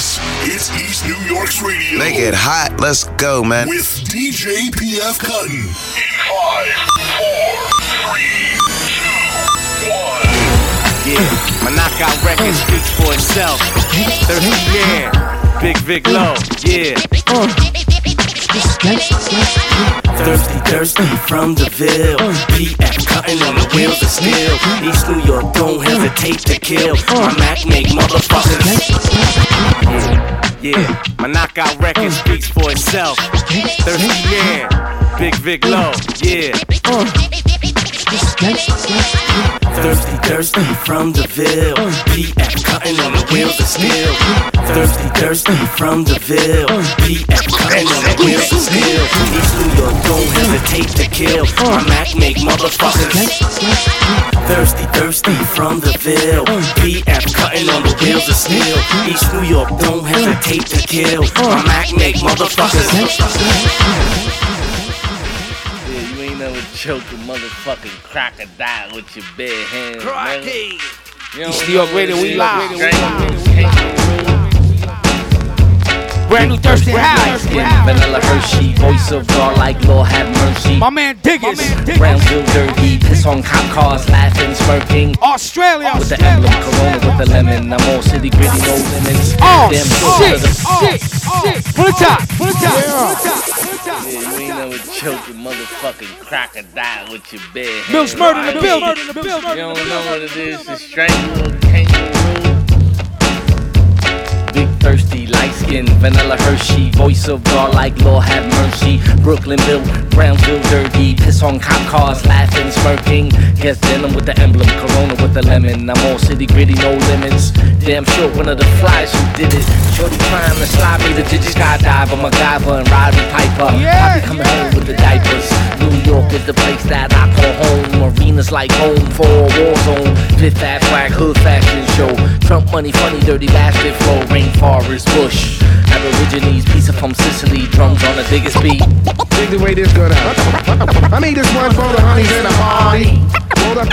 This is East New York's radio. Make it hot. Let's go, man. With DJ PF Cuttin. In five, four, three, two, one. Yeah, my knockout record speaks for itself. 30 yeah. Big Vic Low, yeah. Uh. Thirsty, thirsty from the Ville. PF Cuttin on the wheels of steel. East New York, don't hesitate to kill. My Mac make motherfuckers. Yeah, my knockout record speaks for itself. Thirsty, yeah. Big Vic Low, yeah. Uh. Thirsty, thirsty from the Ville. PF Cuttin on the wheels of steel. Thirsty, thirsty from the Ville. PF Cuttin on the wheels of steel. East New York, don't hesitate to kill. My Mac make motherfuckers. Thirsty, thirsty from the Ville. PF Cuttin on the wheels of steel. East New York, don't hesitate to kill. My Mac make motherfuckers. Yeah, you choke a motherfucking crocodile with your bare hands. Crocky. You East New York Radio, we live. Brand new Thirsty House. Vanilla Hershey, voice of God like Lord have mercy. My man Diggis. Brownsville dirty, piss on cop cars, laughing, smirking. Australia. With the emblem, Corona with the lemon. I'm all city gritty, no limits. Oh, Damn shit, the shit, shit. Put it top, put it top, put it top, put it top. Yeah, you ain't never choke a motherfucking crocodile with your bare hands. Millz Murda in the building. You don't know what it is to strangle kangaroo. Thirsty, light skin, vanilla Hershey, voice of God like Lord have mercy. Brooklyn built, Brownsville dirty, piss on cop cars, laughing, smirking. Guess denim with the emblem, Corona with the lemon. I'm all city gritty, no limits. Damn sure one of the flies who did it. Shorty trying to slide me the digit skydiver, MacGyver and Roddy Piper. I be coming home with the diapers. New York is the place that I call home. Arenas like home for a war zone. Fifth Ave swag, hood fashion show. Trump money, funny, dirty bastard flow. Rainforest, bush. Aborigines, pizza from Sicily. Drums on the biggest beat. Dig the way this go down. I made this one for the honeys in a party. For the,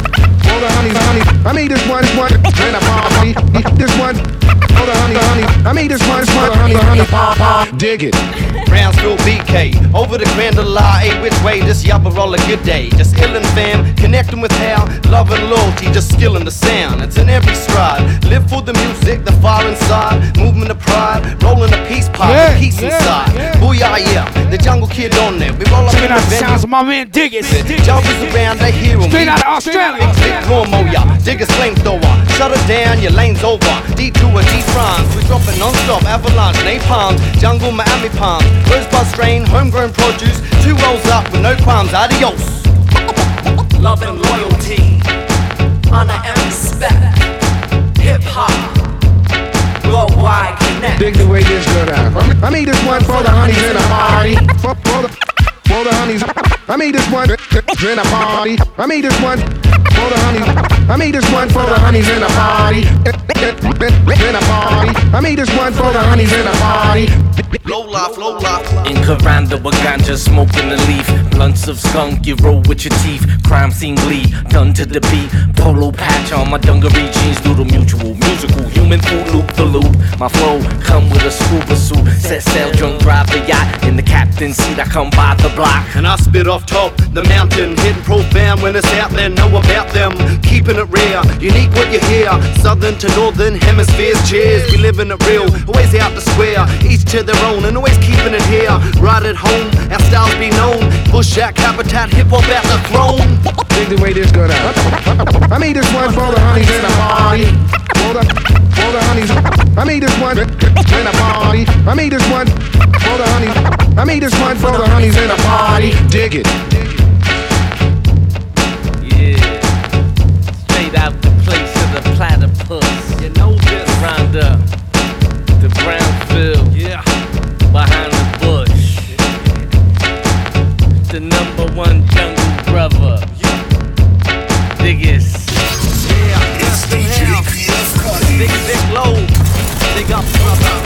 for the honeys, honey. I made this one, one in a party. This one for the honey, honey. I made this one for the honey, honey. Party. Dig it. Brownsville BK, over the Grand Lie, which way this yabba roll a good day. Just illin' fam, connecting with how, love and loyalty, just skillin' the sound. It's in every stride. Live for the music, the fire inside, movement of pride, rolling a peace pipe, Yeah, peace yeah, inside. yeah. Booyah, yeah, the jungle kid on there. We roll up Check in it out, the the sounds of venue. my man Diggis. Joggers around, they hear 'em. Straight out of Australia. Big lawnmower, diggers flamethrower. Shut it down, your lane's over. D2 or D rhymes, we dropping non-stop. Avalanche, napalm, jungle, Miami palm. Rosebud strain, homegrown produce. Two rolls up with no qualms. Adios. Love and loyalty, honor and respect. Hip hop, worldwide connect. Dig the way this go down. I made this one for the honeys in a party. For, for the, for the honeys. I made this one in a party. I made this one for the honeys. I made this one for the honeys in a party. In a party. I made this one for the honeys in a party. Low life, low life. In Karanda, with ganja smoking the leaf. Blunts of skunk, you roll with your teeth. Crime scene bleed, done to the beat. Polo patch on my dungaree jeans, doodle mutual. Musical, human food, loop the loop. My flow come with a scuba suit. Set sail, drunk, drive the yacht. In the captain's seat, I come by the block. And I spit off top the mountain, hitting profound when it's out there. Know about them, keeping it rare. Unique what you hear, southern to northern hemispheres. Cheers, we living it real, always out the square. Each to their own, and always keeping it here. Right at home, our styles be known. Bushak habitat, hip hop at the throne. Dig the way this go down. I made this one for the honeys in a party. For the, for the honeys. I made this one in a party. I made this one for the honeys. I made this one for the honeys in a party. Dig it. Big up, brother.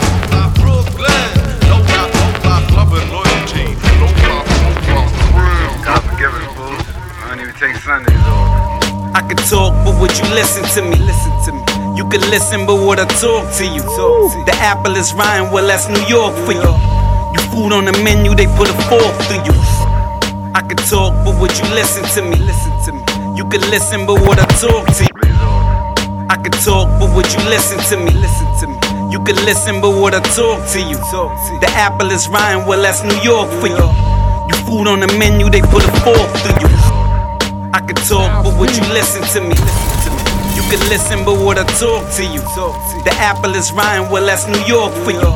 Brooklyn. Low life, low life, love and loyalty. Low life, low life. God forgive us, fools. I don't even take Sundays off. I could talk, but would you listen to me? Listen to me. You can listen, but what I talk to you. The apple is Ryan, well, that's New York for you. You food on the menu, they put a fork through you. I can talk, but would you listen to me? Listen to me. You can listen, but what I talk to you. I can talk, but would you listen to me? Listen to me. You can listen, but what I talk to you. The apple is Ryan, well, that's New York for you. You food on the menu, they put a fork through you. I can talk, but would you listen to me? You can listen, but what I talk to you. The apple is Ryan, well, that's New York for you.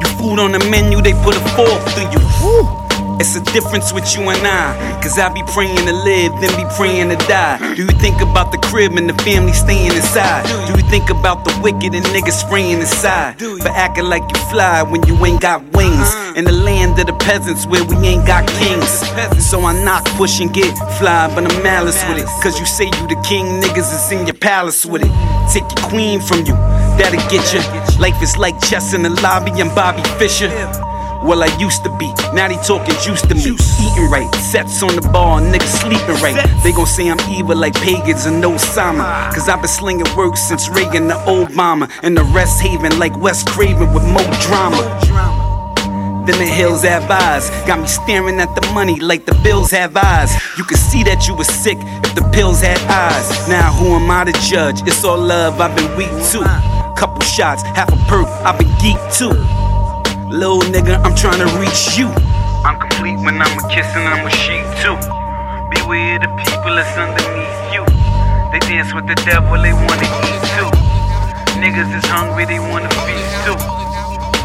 You food on the menu, they put a fork through you. It's a difference with you and I. Cause I be praying to live, then be praying to die. Do you think about the crib and the family staying inside? Do you think about the wicked and niggas spraying inside? For acting like you fly when you ain't got wings. In the land of the peasants where we ain't got kings. So I knock, push, and get fly, but I'm malice with it. Cause you say you the king, niggas is in your palace with it. Take your queen from you, that'll get you. Life is like chess in the lobby and Bobby Fischer. Well, I used to be. Now they talking juice to me. Eating right, sets on the bar, niggas sleeping right. They gon' say I'm evil like pagans and no Osama. Cause I've been slinging work since Reagan to Obama. And the rest haven like Wes Craven with more drama. Then the hills have eyes. Got me staring at the money like the bills have eyes. You could see that you was sick if the pills had eyes. Now who am I to judge? It's all love, I've been weak too. Couple shots, half a perk, I've been geek too. Little nigga, I'm trying to reach you. I'm complete when I'm a kiss and I'm a sheep too. Beware the people that's underneath you. They dance with the devil, they wanna eat too. Niggas is hungry, they wanna feast too.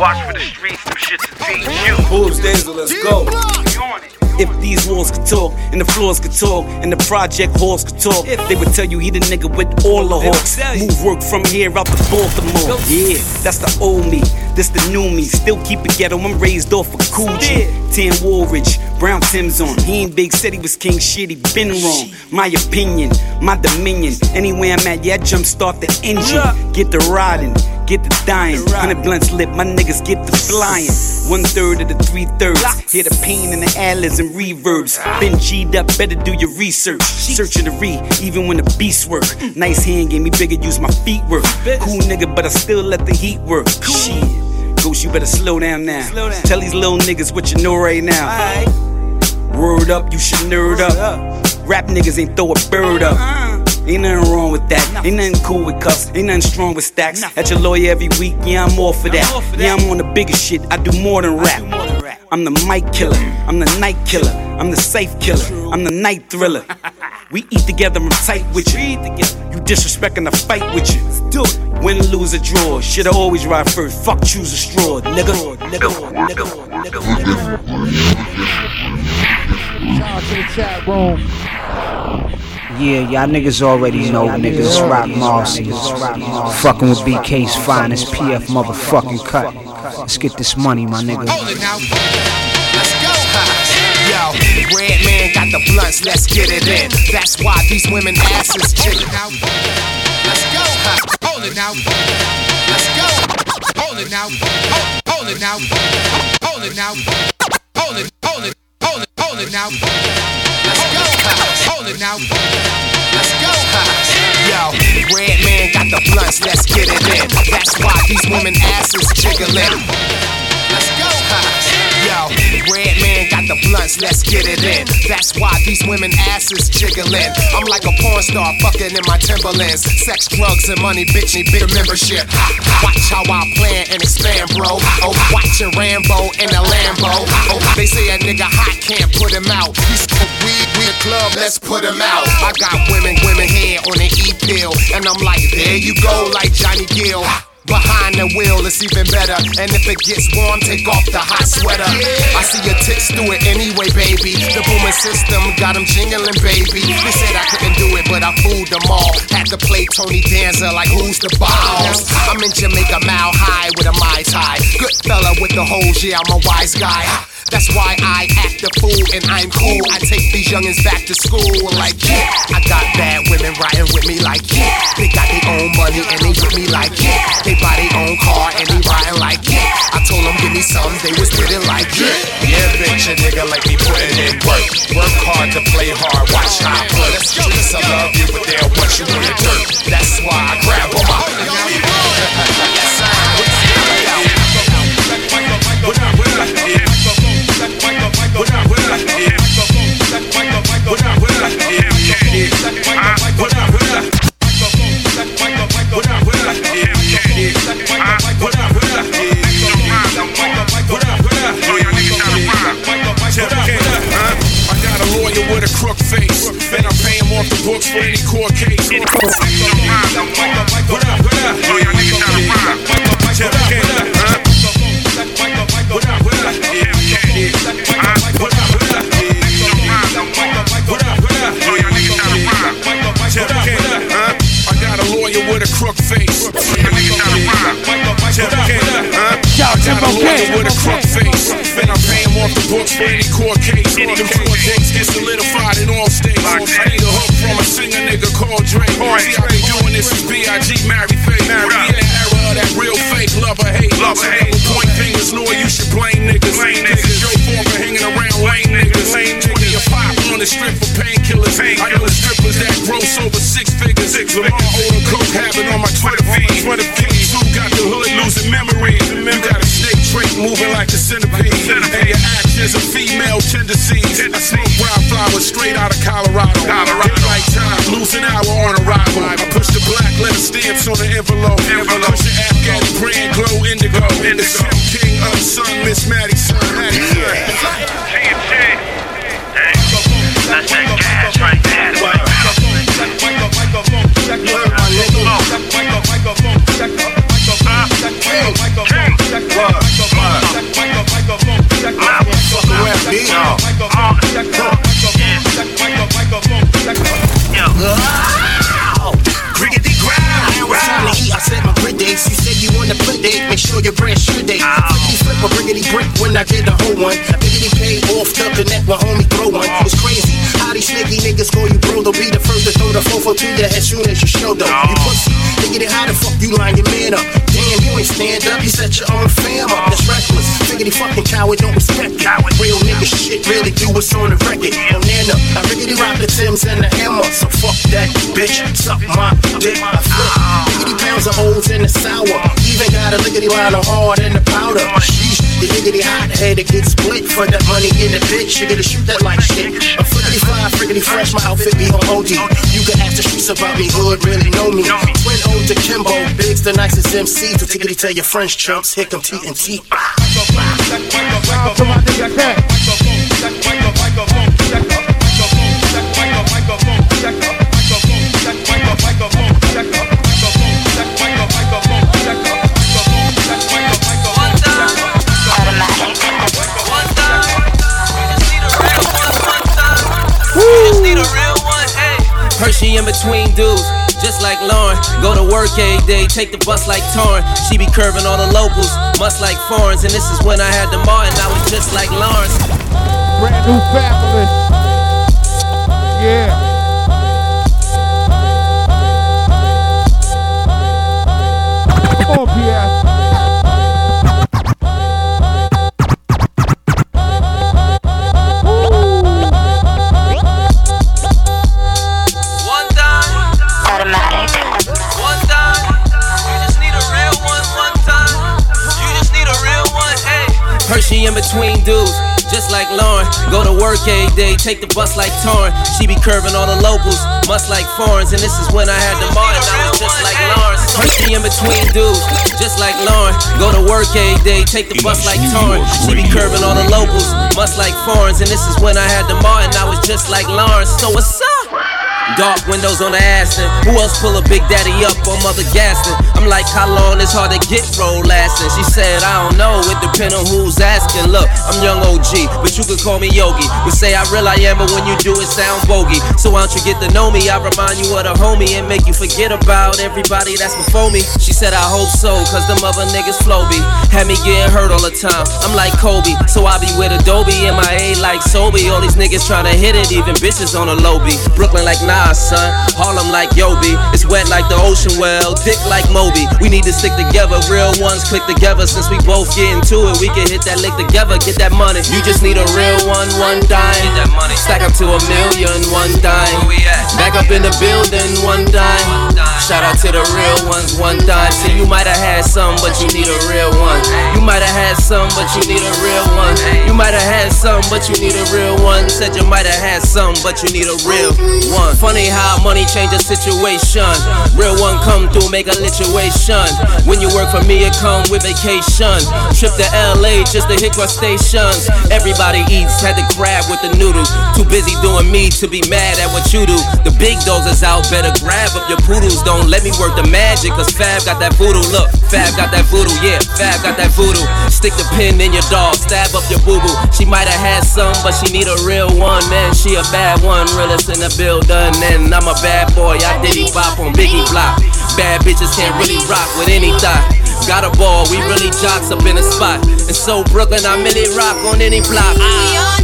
Watch for the streets, them shits to feed you. Boobs Daisy, let's go. If these walls could talk and the floors could talk and the project halls could talk, if they would tell you he the nigga with all the hawks. Move work from here out to Baltimore. Yeah, that's the old me. This the new me. Still keep it ghetto. I'm raised off of Coogi. Tan Woolrich, brown Tim's on. He ain't big, said he was king shit. He been wrong. My opinion, my dominion. Anywhere I'm at, yeah, I jump start the engine. Get the riding, get the dying. Hundred blunts lit, my niggas get the flying. One third of the three thirds. Hear the pain in the ad-libs and reverbs. Been G'd up, better do your research. Searching the re, even when the beats work. Nice hand gave me bigger, use my feet work. Cool nigga, but I still let the heat work. Shit. Ghost, you better slow down now. Tell these little niggas what you know right now. Word up, you should nerd up. Rap niggas ain't throw a bird up. Ain't nothing wrong with that. Ain't nothing cool with cuffs. Ain't nothing strong with stacks. At your lawyer every week, yeah, I'm all for that. Yeah, I'm on the biggest shit. I do more than rap. I'm the mic killer. I'm the night killer. I'm the safe killer. I'm the night thriller. We eat together, I'm tight with you. You disrespecting the fight with you. Do it. Win, lose, or draw. Should I always ride first? Fuck, choose a straw. Nigga, nigga, nigga, nigga, Shout out to the chat room. Yeah, y'all niggas already know niggas rock Marcy. Fucking with BK's finest PF motherfucking cut. Let's get this money, my nigga. Let's go. Yo, Redman got the blunts, let's get it in. That's why these women asses chicken. Let's go. Hold it now. Let's go. Hold it now. Hold it now. Hold it now. Hold it. Hold it. Hold it. Hold it now. Let's go. It now. Let's go. Yo, Redman got the blunts, let's get it in. That's why these women asses jiggling. Let's go. Redman got the blunts, let's get it in. That's why these women asses jiggling. I'm like a porn star fucking in my Timberlands. Sex, drugs, and money, bitch, need big membership. Watch how I plan and expand, bro. Oh, watching Rambo in a Lambo. Oh, they say a nigga hot can't put him out. He's weed, we a club, let's put him out. I got women, women here on an E pill, and I'm like, there you go, like Johnny Gill. Behind the wheel, it's even better. And if it gets warm, take off the hot sweater. I see your tits do it anyway, baby. The booming system got them jingling, baby. They said I couldn't do it, but I fooled them all. Had to play Tony Danza like who's the boss? I'm in Jamaica, mile high with a Mai Tai. Good fella with the hoes, yeah, I'm a wise guy. That's why I act a fool and I'm cool. I take these youngins back to school like yeah. I got bad women riding with me like yeah. They got their own money and they with me like yeah. They buy their own car and they riding like yeah. I told them give me some, they was with it like yeah. Yeah, bitch, a nigga like me putting in work. Work hard to play hard, watch how I put. Streets, I love you, but they'll want you in the dirt. That's why I grab on my. yes, sir. What up, what up, face, and I pay him off the books for any court case. What up, what up, face, and I pay him off the books for any court case. Them court dates get solidified in all states. I need a hook from a singer nigga called Drake. See, I've been doing this since B.I.G. married Faith. We in the era of that real fake love or hate. Love or hate. Point fingers, nor you should blame niggas. Niggas Joe for hanging around lame niggas. 20 a pop on the strip for painkillers. I know strippers that gross over six figures. Lamar Odom coke habit on my moving like a centipede. And your actions are female tendencies. I smoke wildflowers straight out of Colorado. Colorado. Right time, losing hour on arrival. I push the black letter stamps on the envelope. envelope. Push the Afghan brand glow indigo. It's Tim King, unson, Miss Maddie, son. Maddie, son. You said you want play date. Make sure your brand should date. Flippity flip a briggity brick when I get a whole one. Biggity pay off the connect my homie throw one. It's crazy. How these snaky niggas call you bro. They'll be the first to throw the fofo to you as soon as you show though. You pussy. Biggity how the fuck you line your man up? Damn, you ain't stand up. You set your own fam up. That's reckless. Biggity fucking coward don't respect it. Real nigga shit really do what's on the record. On Nana, I riggedy rock the Tims and the hammer. So fuck that bitch. Suck my dick. I flip. Biggity pounds of O's in the sour. Even got a lickety line of hard in the powder. Sheesh, the higgity hot head it gets split for that money in the bitch. You gotta shoot that like shit. A flickety fly, friggity fresh, my outfit be on OD. You can ask the streets about me, hood really know me. Twin O to Kimbo, Big's the nicest MC. So tickety tell your French chumps, here come T and T. Shout to my nigga Cat. Hershey in between dudes, just like Lauren. Go to work every day, take the bus like Torrin. She be curving all the locals, must like foreigns. And this is when I had the Martin, I was just like Lawrence. Brand new Fabolous. Yeah. Come on, Pierre. Every day, take the bus like Torrin. She be curving all the locals, must like foreigns. And this is when I had the Martin, I was just like Lawrence. Hershey in between dudes, just like Lauren. Go to work every day, take the bus like Torrin. She be curving all the locals, must like foreigns. And this is when I had the Martin, I was just like Lawrence. So what's up? Dark windows on the Aston. Who else pull a Big Daddy up on Mother Gaston? I'm like, how long it's hard to get roll lasting? She said, I don't know, it depend on who's asking. Look, I'm young OG, but you can call me Yogi. We say I real I am, but when you do it sound bogey. So why don't you get to know me? I remind you of the homie and make you forget about everybody that's before me. She said, I hope so, cause them other niggas flow be. Had me getting hurt all the time. I'm like Kobe, so I be with Adobe in my A like Sobe. All these niggas tryna hit it, even bitches on a beat. Brooklyn like Nah, son. Harlem like Yobi. It's wet like the ocean well. Dick like Moby. We need to stick together. Real ones click together. Since we both get into it, we can hit that lick together. Get that money. You just need a real one, one dime. Get. Stack up to a million, one dime. Where we at? Back up in the building, one dime. Shout out to the real ones, one dime. See, you might have had some, but you need a real one. You might have had some, but you need a real one. You might have had some, but you need a real one. Said you might have had some, but you need a real one. Funny how money changes situation. Real one come through, make a lituation. When you work for me, it come with vacation. Trip to LA just to hit stations. Everybody eats, had to grab with the noodle. Too busy doing me to be mad at what you do. The big dogs is out, better grab up your poodles. Don't let me work the magic, cause Fab got that voodoo. Look, Fab got that voodoo, yeah, Fab got that voodoo. Stick the pin in your dog, stab up your boo boo. She might have had some, but she need a real one. Man, she a bad one, realest in the building. And I'm a bad boy, I diddy bop on Biggie Block. Bad bitches can't really rock with any thought. Got a ball, we really jocks up in the spot. And so Brooklyn, I really rock on any block. We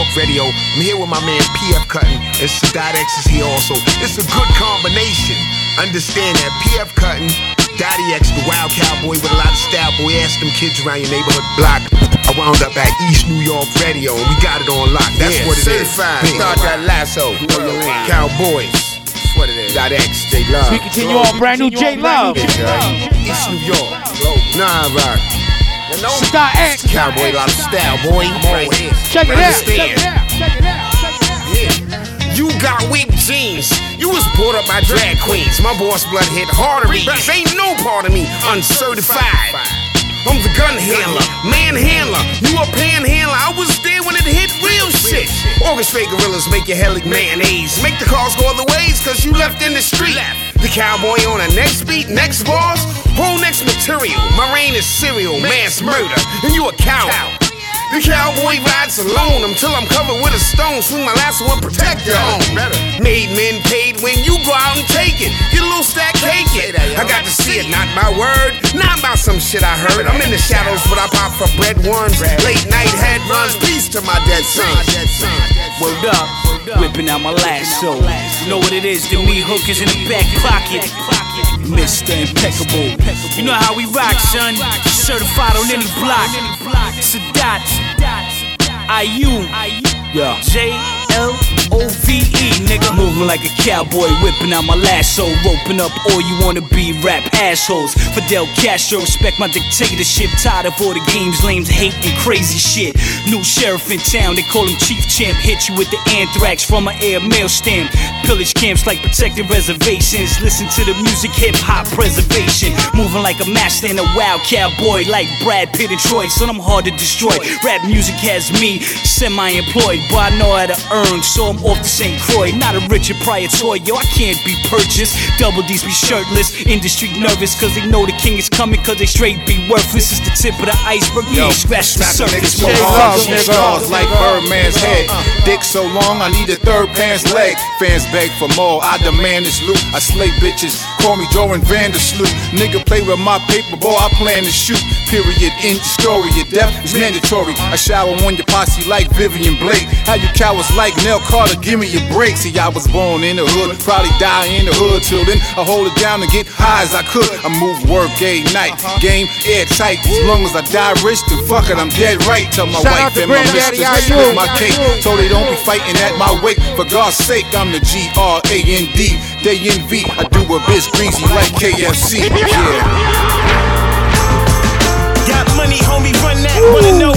East New York Radio. I'm here with my man PF Cuttin. And Sadat X is here also. It's a good combination. Understand that PF Cuttin, Dottie X, the wild cowboy with a lot of style, boy. Ask them kids around your neighborhood block. I wound up at East New York Radio, and we got it on lock. That's Yeah, what it is. certified. Big. Start that lasso. Cowboys. That's what it is. Dot X, J Love. We continue on brand new J Love. East New York. Nah, rock. Star X. Cowboy, lot of style, boy. Right here. Check it out. Check it out. Yeah. You got weak genes. You was brought up by drag queens. My boss blood hit arteries. Ain't no part of me uncertified. I'm the gun handler, man handler. You a panhandler. I was there when it hit real shit. Orchestrate gorillas make your head like mayonnaise. Make the cars go other ways, cause you left in the street. The cowboy on the next beat, next boss, whole next material. My reign is serial, mass murder, and you a coward. The cowboy rides alone until I'm covered with a stone. Swing my lasso and protect your own. Made men paid when you go out and take it. Get a little stack, take it. I got to see it, not my word, not about some shit I heard. I'm in the shadows, but I pop for bread worms. Late night head runs. Peace to my dead son. Word up, whipping out my lasso. You know what it is to me, hookers in the back pocket. Mr. Impeccable. You know how we rock, son. Certified on any block. Sadat. IU. Yeah. J L O V E, nigga. Moving like a cowboy, whipping out my lasso. Roping up all you wanna be rap assholes. Fidel Castro, respect my dictatorship. Tired of all the games, lames, hate, and crazy shit. New sheriff in town, they call him Chief Champ. Hit you with the anthrax from my air mail stamp. Pillage camps like protected reservations. Listen to the music, hip hop preservation. Moving like a master and a wild cowboy, like Brad Pitt and Troy. Son, I'm hard to destroy. Rap music has me semi employed, but I know how to earn, so I'm off to St. Croix. Not a Richard Pryor toy, yo, I can't be purchased. Double D's be shirtless, industry nervous, cause they know the king is coming, cause they straight be worthless. It's the tip of the iceberg, we ain't scratched the surface. Smoke arms, stars like Birdman's uh, head. Uh, uh. Dick so long, I need a third pants leg. Fans beg for more, I demand this loot. I slay bitches, call me Joran van der Sloot. Nigga play with my paper, boy, I plan to shoot. Period, in the story, your death is mandatory. I shower on your posse like Vivian Blake. How you cowards like Nell Carter, give me a break. See, I was born in the hood, probably die in the hood. Till then, I hold it down and get high as I could. I move work gay night, uh-huh. game airtight. As long as I die rich, then fuck it, I'm dead right. Tell my Shout wife and my mistress, split my cake. So they don't be fighting at my wake. For God's sake, I'm the G R A N D. They envy. I do a bitch greasy like KFC. Yeah. Got money, homie, run that. Wanna know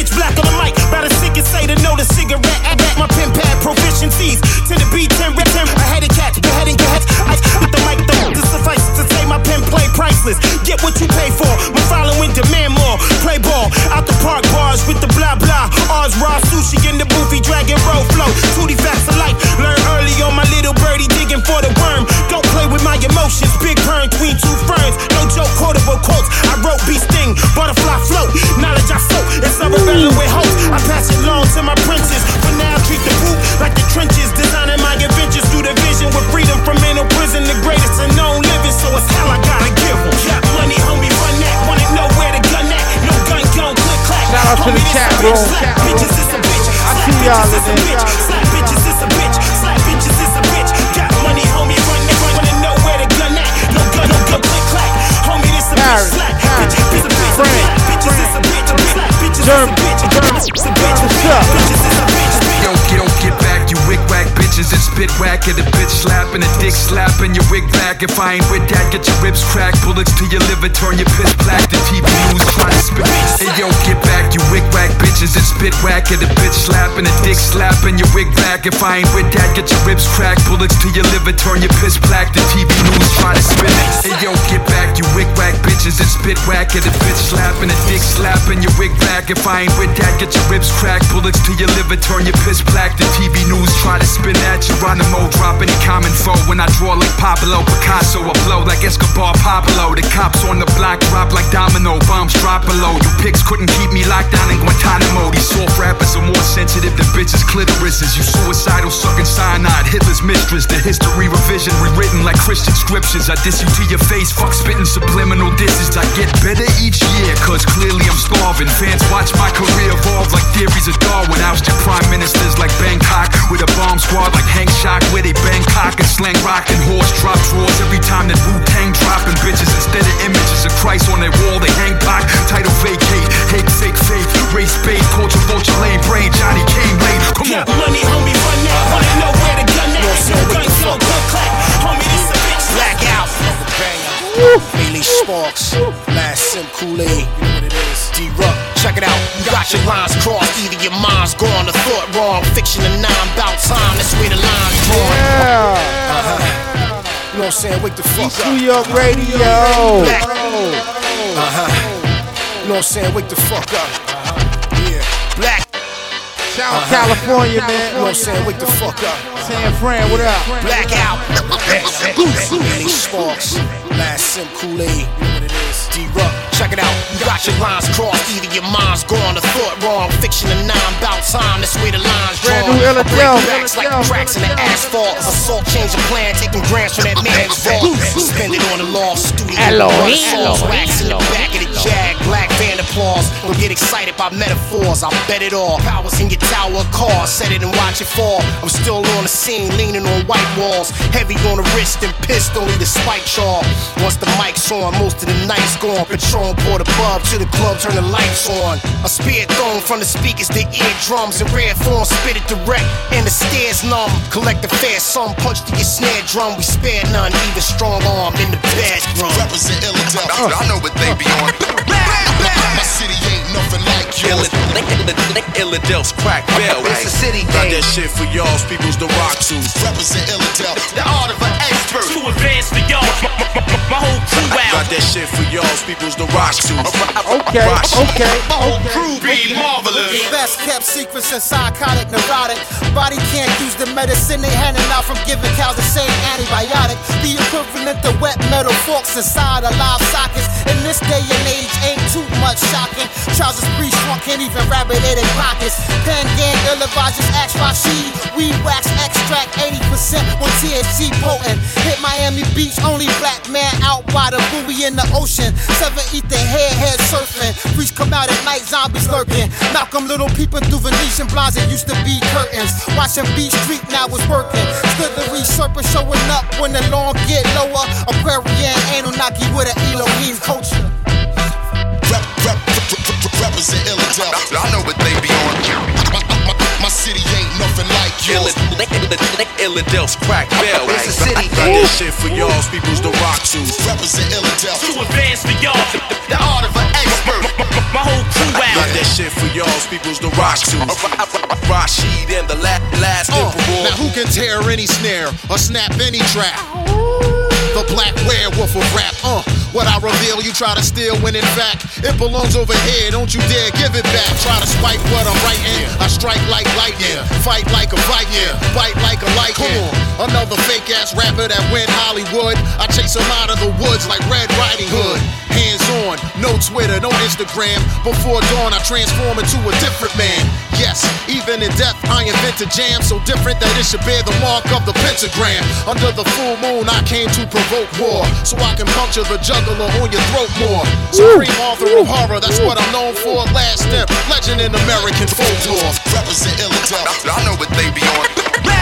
pitch black on the mic. Rather sick and say to know the cigarette. I back my pen pad proficiencies. To the beat, 10 rep 10. I had a cat, go ahead and get hats. I with the mic though. This suffice to say my pen play priceless. Get what you pay for. My following demand more. Play ball. Out the park bars with the blah blah. Oz raw sushi in the boofy dragon road flow. 2D facts of life. Learn early on my little birdie digging for the worm. Don't play with my emotions. Big burn between two ferns. No joke, quotable quotes. I wrote beast thing. Butterfly I rebelling with hopes. I pass it long to my princes. Now, treat the like the trenches. Designing my adventures through the vision with freedom from mental prison. The greatest living, so it's hell I gotta give them. Money, homie, run that. Wanna know where gun? No gun, gun, click, clack. Shout out to the chat bro. Bitches a bitch. I see y'all in there. Slap Bitches is a bitch. Yo, get, don't get back, you wig whack bitches and spit whack at a bitch slapping a dick slapping your wig back. If I ain't with that, get your ribs cracked, bullets to your liver, turn your piss black. The TV news trying to spit. Hey yo, get back, you wig whack bitches and spit whack at a bitch slapping a dick slapping your wig back. If I ain't with that, get your ribs cracked, bullets to your liver, turn your piss black. The TV news trying to spit. Hey yo, get back, you wig whack bitches and spit whack at a bitch slapping a dick slapping your wig back. If I ain't with that, get your ribs cracked, bullets to your liver, turn your piss black. The TV news try to spin at you. Geronimo drop any common foe when I draw like Pablo Picasso. I blow like Escobar Pablo. The cops on the block drop like domino bombs drop below. You pigs couldn't keep me locked down in Guantanamo. These soft rappers are more sensitive than bitches' clitorises. You suicidal sucking cyanide, Hitler's mistress. The history revision rewritten like Christian scriptures. I diss you to your face, fuck spitting subliminal disses. I get better each year, cause clearly I'm starving. Fans watch my career evolve like theories of Darwin. Ousted prime ministers like Bangkok with a bomb squad like Hank Shock, where they Bangkok and slang rock and horse drop drawers every time that Wu Tang dropping bitches instead of images of Christ on their wall. They hang Pac, title vacate, hate fake faith, race bait, culture vulture lane brain. Johnny came late. Come on, Got money, homie, run that. Wanna know where the gun at? No gun, no gun, clap. Homie, this a bitch. Blackout. Bailey Sparks. Last Sim Check it out. You got your lines crossed. Either your mind's gone or thought wrong. Fiction and nine about time. That's where the line's drawn. Yeah. Uh-huh. You know what I'm saying? Wake the fuck East up. New York Radio. Black. Uh-huh. You know what I'm saying? Wake the fuck up. Uh-huh. Yeah. Black. Shout out California, man. You know what I'm saying? Wake the fuck up. San Fran, what up? Blackout. Bailey Sparks. Last Sim Kool-Aid. D-Ruck. Check it out. You got your lines crossed. Either your mind's gone or thought wrong. Fiction and nine about time. That's where the lines Brand drawn. new I break Illadelph, backs like Illadelph. cracks in the asphalt. Assault change of plan. Taking grants from that man's vault. Spend it on the law studio. Elohim. Sauce wax in the back of the jag. Black van applause. Don't get excited by metaphors. I bet it all. Powers in your tower car. Set it and watch it fall. I'm still on the scene, leaning on white walls. Heavy on the wrist and pissed, only the spike shawl. Once the mic's on, most of the night's gone. Patron poured above to the club, turn the lights on. A spear thrown from the speakers to eardrums. In rare form, spit it direct, and the stairs numb. Collect the fair sum, punch to your snare drum. We spare none, even strong arm in the bedroom. Represent Illadelph. I know what they be on. Bang bang. My city ain't nothing like yours. Illadelph's crack bell. It's a city Got that shit for y'all's peoples, the rock tools. Represent Illadelph. The art of an expert. Too advanced for y'all. My, whole crew out. Got that shit for y'all's peoples, the rock tools. Okay, okay. My whole crew be marvelous. Best kept secrets and psychotic, neurotic. Body can't use the medicine they handing out from giving cows the same antibiotic. The equivalent to wet metal forks inside of live sockets. In this day and age, ain't too much shocking. Trousers pre-shrunk, can't even wrap it in their pockets. Pen gang, ill advisors, axe Rashid. Weed wax extract 80% with THC potent. Hit Miami Beach, only black man out by the buoy in the ocean. Seven eat the head, head surfing. Freaks come out at night, zombies lurking. Malcolm Little peeping through Venetian blinds, it used to be curtains. Watching Beach Street now is working. Slithery serpent showing up when the lawn get lower. Aquarian Anunnaki with an Elohim culture. Rep, rep, rep, rep. I know what they be on. My, my, my city ain't nothing like yours. Illadelph's crack bell. It's a city Got game. that shit for y'all's peoples, the rock tools. Represent Illadelph. Too advanced for y'all. The art of an expert. My whole crew out. Got that shit for y'all's peoples, the rock tools. Rashid and the last Uh, emperor. now who can tear any snare or snap any trap? The black werewolf of rap, uh. What I reveal, you try to steal when in fact it belongs over here. Don't you dare give it back. Try to spike what I'm writing. I strike like lightning, fight like a viking, bite like a lightning. Come on, another fake ass rapper that went Hollywood. I chase him out of the woods like Red Riding Hood. Hands on, on. No Twitter, no Instagram. Before dawn, I transform into a different man. Yes, even in death, I invent a jam so different that it should bear the mark of the pentagram. Under the full moon, I came to provoke war so I can puncture the juggler on your throat more. Supreme author of horror, that's what I'm known for. Last step, legend in American folklore. Represent Illadelph. I know what they be on.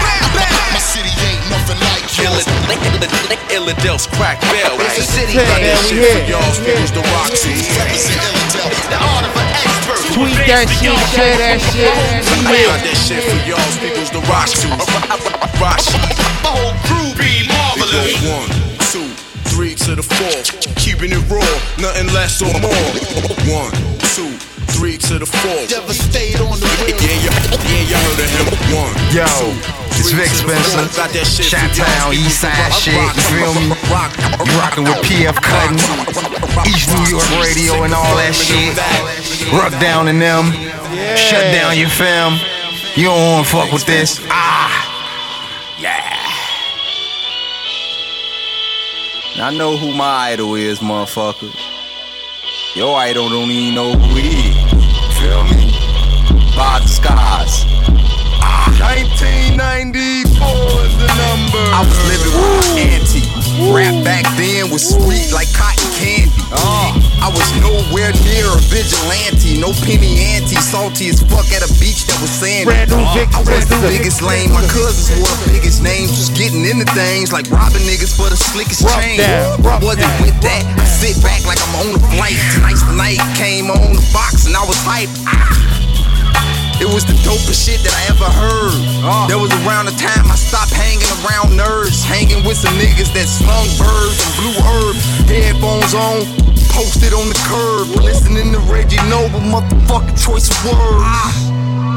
My city ain't nothing like yours. Illadelph's crack bell. It's a city, Got that shit for y'all's we peoples, the Roxy. Represent Illadelph. The art of an expert. Tweet that shit, share that shit. We Got that shit for y'all's peoples, the Roxy. Roxy. My whole crew be marvelous. One, two, three to the four. Keeping it raw, nothing less or more. One, two, three to the four. Devastate on the Yeah, yeah, yeah, y'all heard of him. One, Yo, two, it's three Vic to the Spencer. four. Got that shit for Chi-Town, y'all's peoples, East Side the shit, feel me? Rock, You rockin' with PF Cuttin, East New York Radio and all that shit. Ruck down in them, shut down your film. You don't wanna fuck with this. Ah, I know who my idol is, motherfucker. Your idol don't even know who he is. Feel me? By the skies. 1994 is the number. I was living with my auntie. Rap back then was sweet like cotton candy. I was nowhere near a vigilante. No penny ante. Salty as fuck at a beach that was sandy. Brand new Vic, I was the biggest lame. My cousins wore the biggest names. Just getting into things like robbing niggas for the slickest Rough chain. down, rough Wasn't down. with that. I sit back like I'm on a flight. Tonight's the night. Came on the box and I was hype. Ah. It was the dopest shit that I ever heard. Ah. That was around the time I stopped hanging around nerds, hanging with some niggas that slung birds and blew herbs, headphones on, posted on the curb, listening to Reggie Noble, motherfucking choice of words. Ah.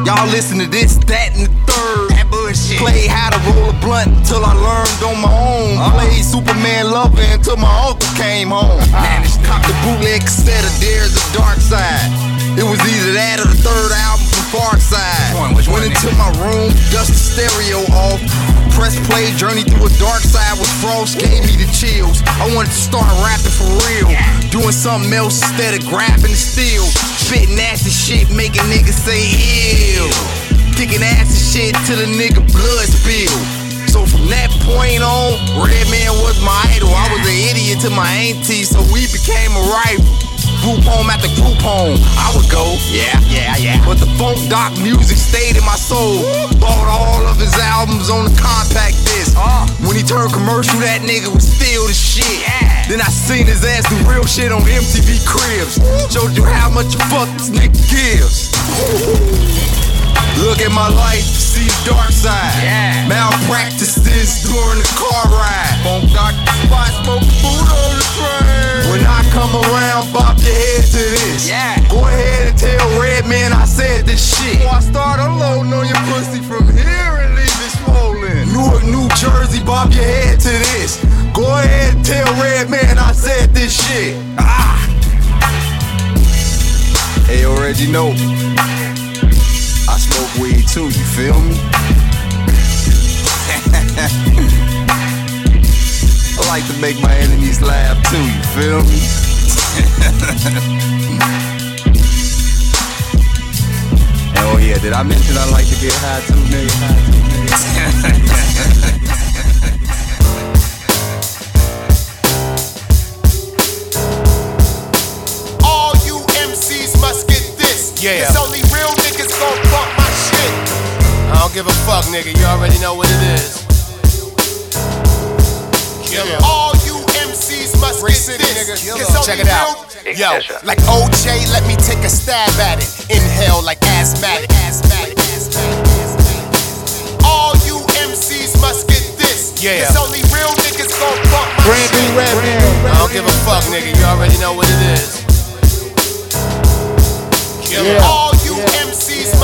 Y'all listen to this, that, and the third. That bullshit. Played how to roll a blunt until I learned on my own. Ah. Played Superman Lover until my uncle came home. Managed to cop the bootleg cassette of Dare Iz a Darkside. It was either that or the third album Far Side. Went into my room, dust the stereo off. Press play, journey through a dark side with frost gave me the chills. I wanted to start rapping for real. Doing something else instead of grabbing the steel. Spitting nasty shit, making niggas say ew. Kicking ass and shit till the nigga blood spill. So from that point on, Redman was my idol. I was an idiot to my auntie, so we became a rival. Group home after group home, I would go, yeah, yeah, yeah. But the doc music stayed in my soul. Bought all of his albums on the compact disc. Uh. When he turned commercial, that nigga was still the shit. Then I seen his ass do real shit on MTV Cribs. Showed you how much fuck this nigga gives. Look at my life, see the dark side. Yeah. Malpractices during the car ride. Funk doc spot, smoke food on the train. When I come around, bop your head to this. Yeah. Go ahead and tell Redman I said this shit. Before I start unloading on your pussy from here and leave it swollen. Newark, New Jersey, bop your head to this. Go ahead and tell Redman I said this shit. Ah. Hey, you already know. Smoke weed too, you feel me? I like to make my enemies laugh too, you feel me? Oh yeah, did I mention I like to get high too, nigga? All you MCs must get this. Yeah. Don't give a fuck, nigga. You already know what it is. All you MCs must Great get city, this. nigga. Check it out. Yo, like OJ, let me take a stab at it. Inhale like asthmatic. asthmatic. All you MCs must get this. Yeah. Cause only real niggas gon' fuck my Brand shit. new Redman. I don't give a fuck, nigga. You already know what it is. Yeah. All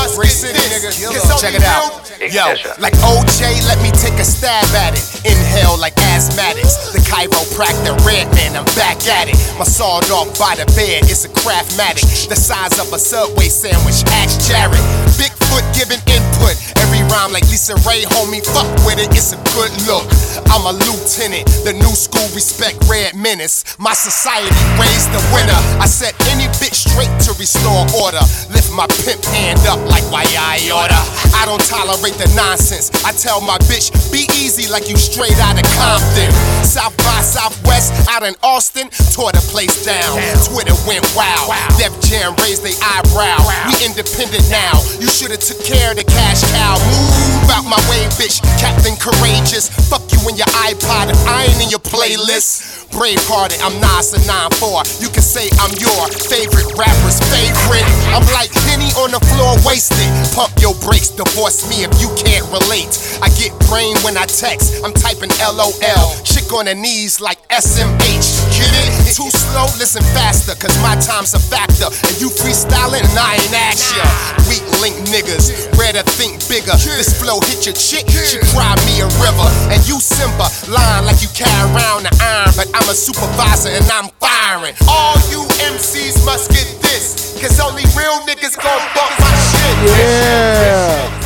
you MCs Great get city, this. nigga. Cause Check it out. Yo, like OJ, let me take a stab at it. Inhale like asthmatics. The chiropractor Redman, I'm back at it. My sawed off by the bed, it's a craftmatic. The size of a subway sandwich, ask Jared. Bigfoot good giving input. Every rhyme like Lisa Ray, homie, fuck with it, it's a good look. I'm a lieutenant, the new school respect red menace. My society raised the winner. I set any bitch straight to restore order. Lift my pimp hand up like why I order. I don't tolerate the nonsense. I tell my bitch, be easy like you straight out of Compton. South by Southwest, out in Austin, tore the place down. Twitter went wild. Def Jam raised their eyebrow. We independent now. You should've took care of the cash cow. Move out my way, bitch. Captain Courageous. Fuck you and your iPod I ain't in your playlist. Bravehearted, I'm Nas a 9-4. You can say I'm your favorite rapper's favorite. I'm like Henny on the floor, wasted. Pump your brakes, divorce me if you can't relate. I get brain when I text. I'm typing LOL. Chick on her knees like SMH. Get it? Too slow, listen faster, cause my time's a factor. And you freestyling and I ain't ask ya. Weak link niggas, rather think bigger. This flow hit your chick, she cry me a river. And you Simba, lying like you carry around the iron. But I'm a supervisor and I'm firing. All you MCs must get this, cause only real niggas gon' fuck my shit. Yeah.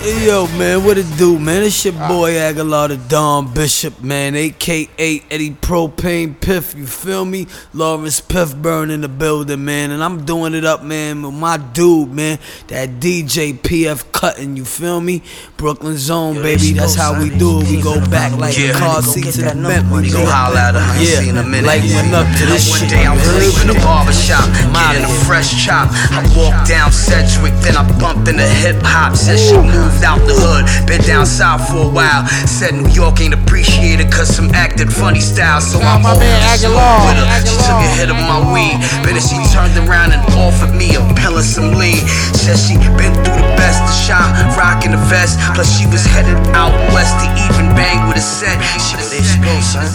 Hey, yo, man, what it do, man? It's your ah. boy Agallah, the Don Bishop, man, aka Eddie Propane Piff, you feel me? Lawrence Piff Burn in the building, man, and I'm doing it up, man, with my dude, man, that DJ PF Cuttin, you feel me? Brooklyn Zone, baby, that's how we do it. We go back like the car seats in the Bentley. Go holla at her, I ain't yeah, seen a minute. like went up to this One shit. day I'm you heard sleeping in me? a barber shop, getting a fresh chop. I walk down Sedgwick, then I bump into hip hop. Said she moved out the hood, been down south for a while. Said New York ain't appreciated cause some acted funny style. So I my moved man to smoke Agallah. with her. She took a hit of my weed, but then she turned around and offered me a pill of some lean. Said she been through the best, the shot, rocking the vest. Plus she was headed out west to even bang with a set. She was there she goes, son.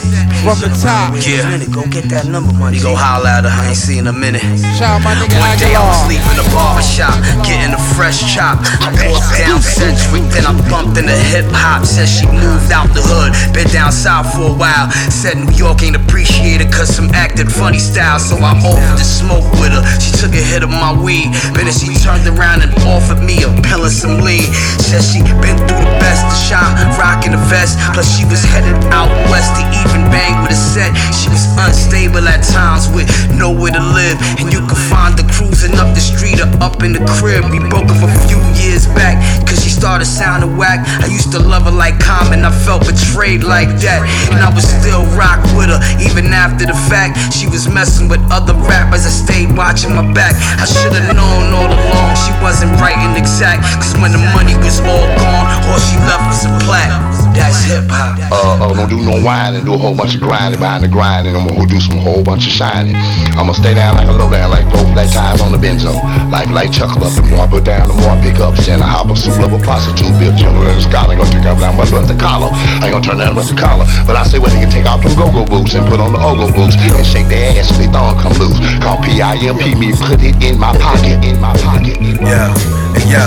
From the top. Yeah. Go get that number money. Go holla at her. I ain't seen a minute. Shout out my nigga One day I was Agallah. leaving the barber shop, getting a fresh chop. I walked down Sedgwick, then I bumped into hip hop. Said she moved out the hood, been down south for a while. Said New York ain't appreciated cause some acted funny style. So I offered to smoke with her. She took a hit of my weed, but then she turned around and offered me a pill of some lean. Said she been through the best, the shot, rocking the vest. Plus she was headed out west to even bang with a set. She was unstable at times with nowhere to live. And you could find her cruising up the street or up in the crib. We broke up a few years back, cause she started sounding whack. I used to love her like Common, I felt betrayed like that. And I was still rock with her, even after the fact. She was messing with other rappers, I stayed watching my back. I should've known all along she wasn't right and exact. Cause when the money was all gone, all she left was a plaque. That's hip hop. Uh, uh, don't do no whining, do a whole bunch of grinding behind the grinding. I'm gonna do some whole bunch of shining. I'm gonna stay down like a low down, like both black tires on the benzo. Like like chuckle up, the more I put down, the more I pick up. Send a hopper, suit of a prostitute, bill general and a scholar. Ain't gonna take off down my butt the collar. I ain't gonna turn down with the collar. But I say well, they can take off them go-go boots and put on the ogo boots and shake their ass so they thong come loose. Call P-I-M-P me, put it in my pocket, in my pocket. Yo, hey, yo,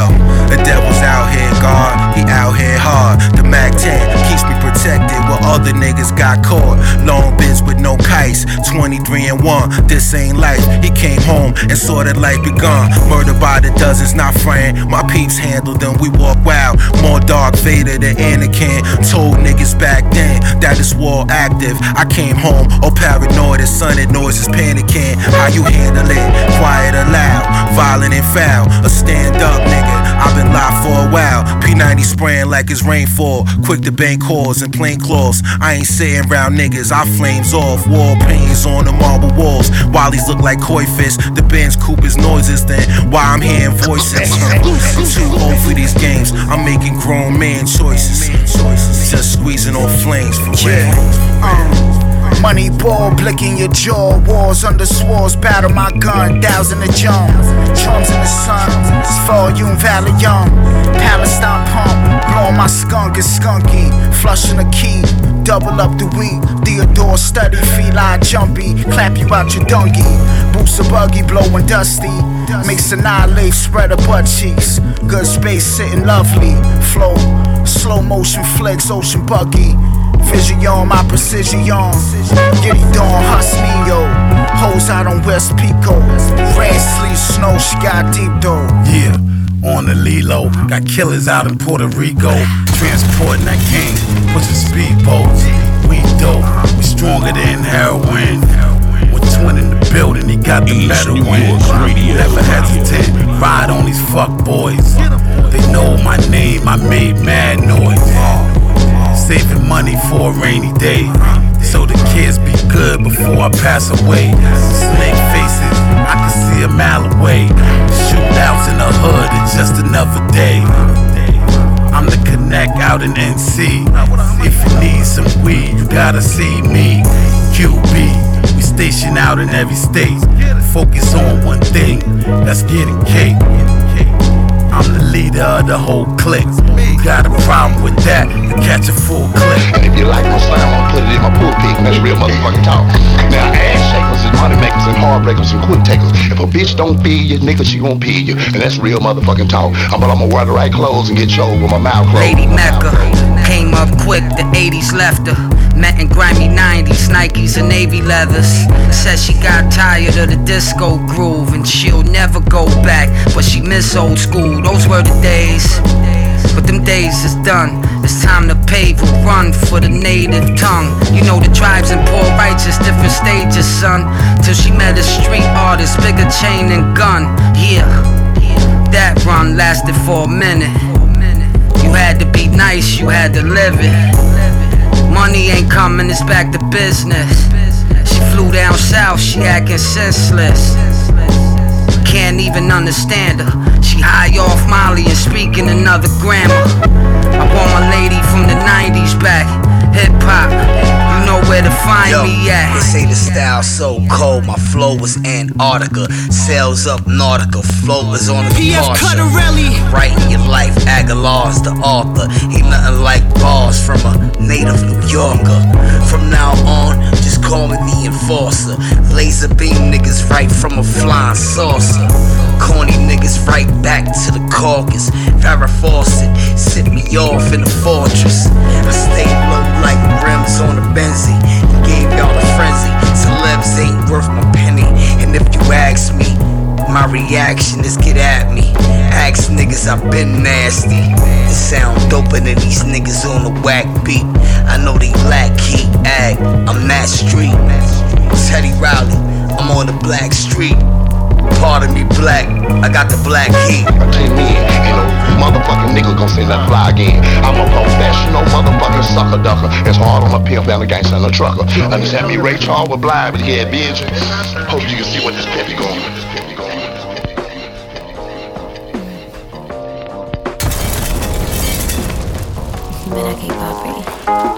the devil's out here, God. He out here hard. The Mac 10 keeps me protected while other niggas got caught. Long bits with no kites, 23 and 1. This ain't life. He came home and saw that life begun. Murdered by the dozens, not friend. My peeps handled them, we walk wild. More Darth Vader than Anakin. Told niggas back then that this war active. I came home all paranoid as sunny noises panicking. How you handle it? Quiet or loud? Violent and foul? A stand up nigga. I've been live for a while. P90 spraying like it's rainfall. Quick to bank calls and plain clothes. I ain't sitting around niggas. I flames off. Wall paintings on the marble walls. Wallies look like koi fish. The Benz Cooper's noises. Then why I'm hearing voices. I'm too old for these games. I'm making grown man choices. Just squeezing on flames for real. Um, Money ball, blicking your jaw. Walls under swords, battle my gun. Thousand a jump. Drums in the sun. It's for you and volume Valium. Palestine pump. Blowing my skunk is skunky. Flushing a key. Double up the weed. Theodore study. Feline jumpy. Clap you out your donkey. Boost a buggy. Blowing dusty. Mix annihilate. Spread a butt cheeks. Good space sitting lovely. Flow. Slow motion flicks. Ocean buggy. Vision, on my precision. Giddy dawn, Husnino. Hoes out on West Pico. Oh. Red sleeve, snow, she got deep though. Yeah. on the Lilo. Got killers out in Puerto Rico, transporting that king, pushing speedboats. We dope, we stronger than heroin. With twin in the building, he got the metal win. Never hesitate, ride on these fuck boys. They know my name, I made mad noise. Saving money for a rainy day. So the kids be good before I pass away. Snake faces, I can see a mile away. Shootouts in the hood, it's just another day. I'm the connect out in NC. If you need some weed, you gotta see me. QB, we station out in every state. Focus on one thing, that's getting cake. I'm the leader of the whole clique. You got a problem with that? You catch a full clip. And if you like my sound, I'll put it in my pulpit. That's real motherfucking talk. Now, ass shakers and money makers and heartbreakers and quick takers. If a bitch don't feed you, nigga, she gon' feed you. And that's real motherfucking talk. I'm, but I'm gonna wear the right clothes and get choked with my mouth closed. Lady Mecca came up quick, the 80s left her. Met in grimy 90s, Nikes and navy leathers. Said she got tired of the disco groove and she'll never go back. But she miss old school, those were the days. But them days is done. It's time to pave a run for the native tongue. You know the tribes and poor righteous, different stages, son. Till she met a street artist, bigger chain and gun. Yeah, that run lasted for a minute. You had to be nice, you had to live it. Money ain't coming, it's back to business. She flew down south, she acting senseless. Can't even understand her. She high off Molly and speaking another grammar. I want my lady from the 90s back. Hip hop, know where to find Yo, me at. They say the style so cold, my flow is Antarctica. Sails up Nautica, flow is on the PF. Cutterelli. Writing your life, Agallah's the author. Ain't nothing like bars from a native New Yorker. From now on, just call me the enforcer. Laser beam niggas right from a flying saucer. Corny niggas right back to the caucus. Farrah Fawcett, sit me off in the fortress. I stay low like rims on a Benzie. Gave y'all a frenzy. Celebs ain't worth my penny. And if you ask me, my reaction is get at me. Ask niggas, I've been nasty. It sound doper than these niggas on the whack beat. I know they lack heat, ag. I'm that street. Teddy Riley, I'm on the Blackstreet. Pardon me, black. I got the black heat. I tell me, ain't no motherfucking nigga gonna say nothing fly again. I'm a professional motherfucking sucker ducker. It's hard on a pimp and a gangster and a trucker. Understand me, Ray Charles was blind, but had vision. Hope you can see what this pimpy going. Ven aquí, papi.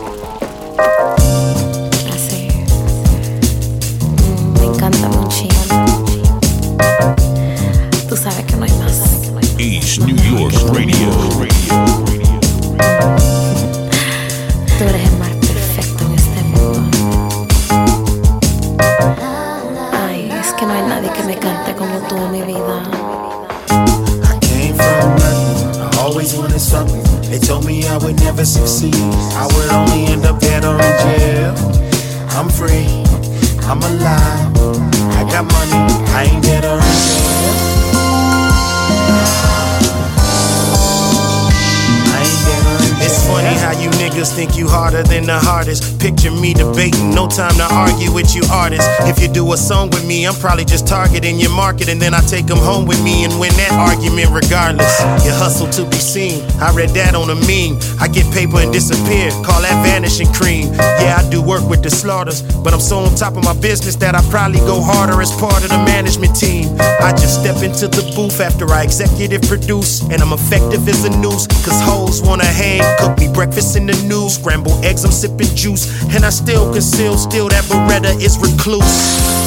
East New York Radio. Tú eres el mar perfecto en este mundo. Ay, es que no hay nadie que me cante como tú en mi vida. I came from nothing, I always wanted something. They told me I would never succeed. I would only end up dead or in jail. I'm free, I'm alive. I got money, I ain't dead or in jail. Funny how you niggas think you harder than the hardest. Picture me debating, no time to argue with you artists. If you do a song with me, I'm probably just targeting your market, and then I take them home with me and win that argument regardless. You hustle to be seen. I read that on a meme. I get paper and disappear. Call that vanishing cream. Yeah, I do work with the slaughters, but I'm so on top of my business that I probably go harder as part of the management team. I just step into the booth after I executive produce, and I'm effective as a noose. Cause hoes wanna hang, cook me breakfast in the news, scramble eggs, I'm sipping juice, and I still conceal, still that Beretta is recluse.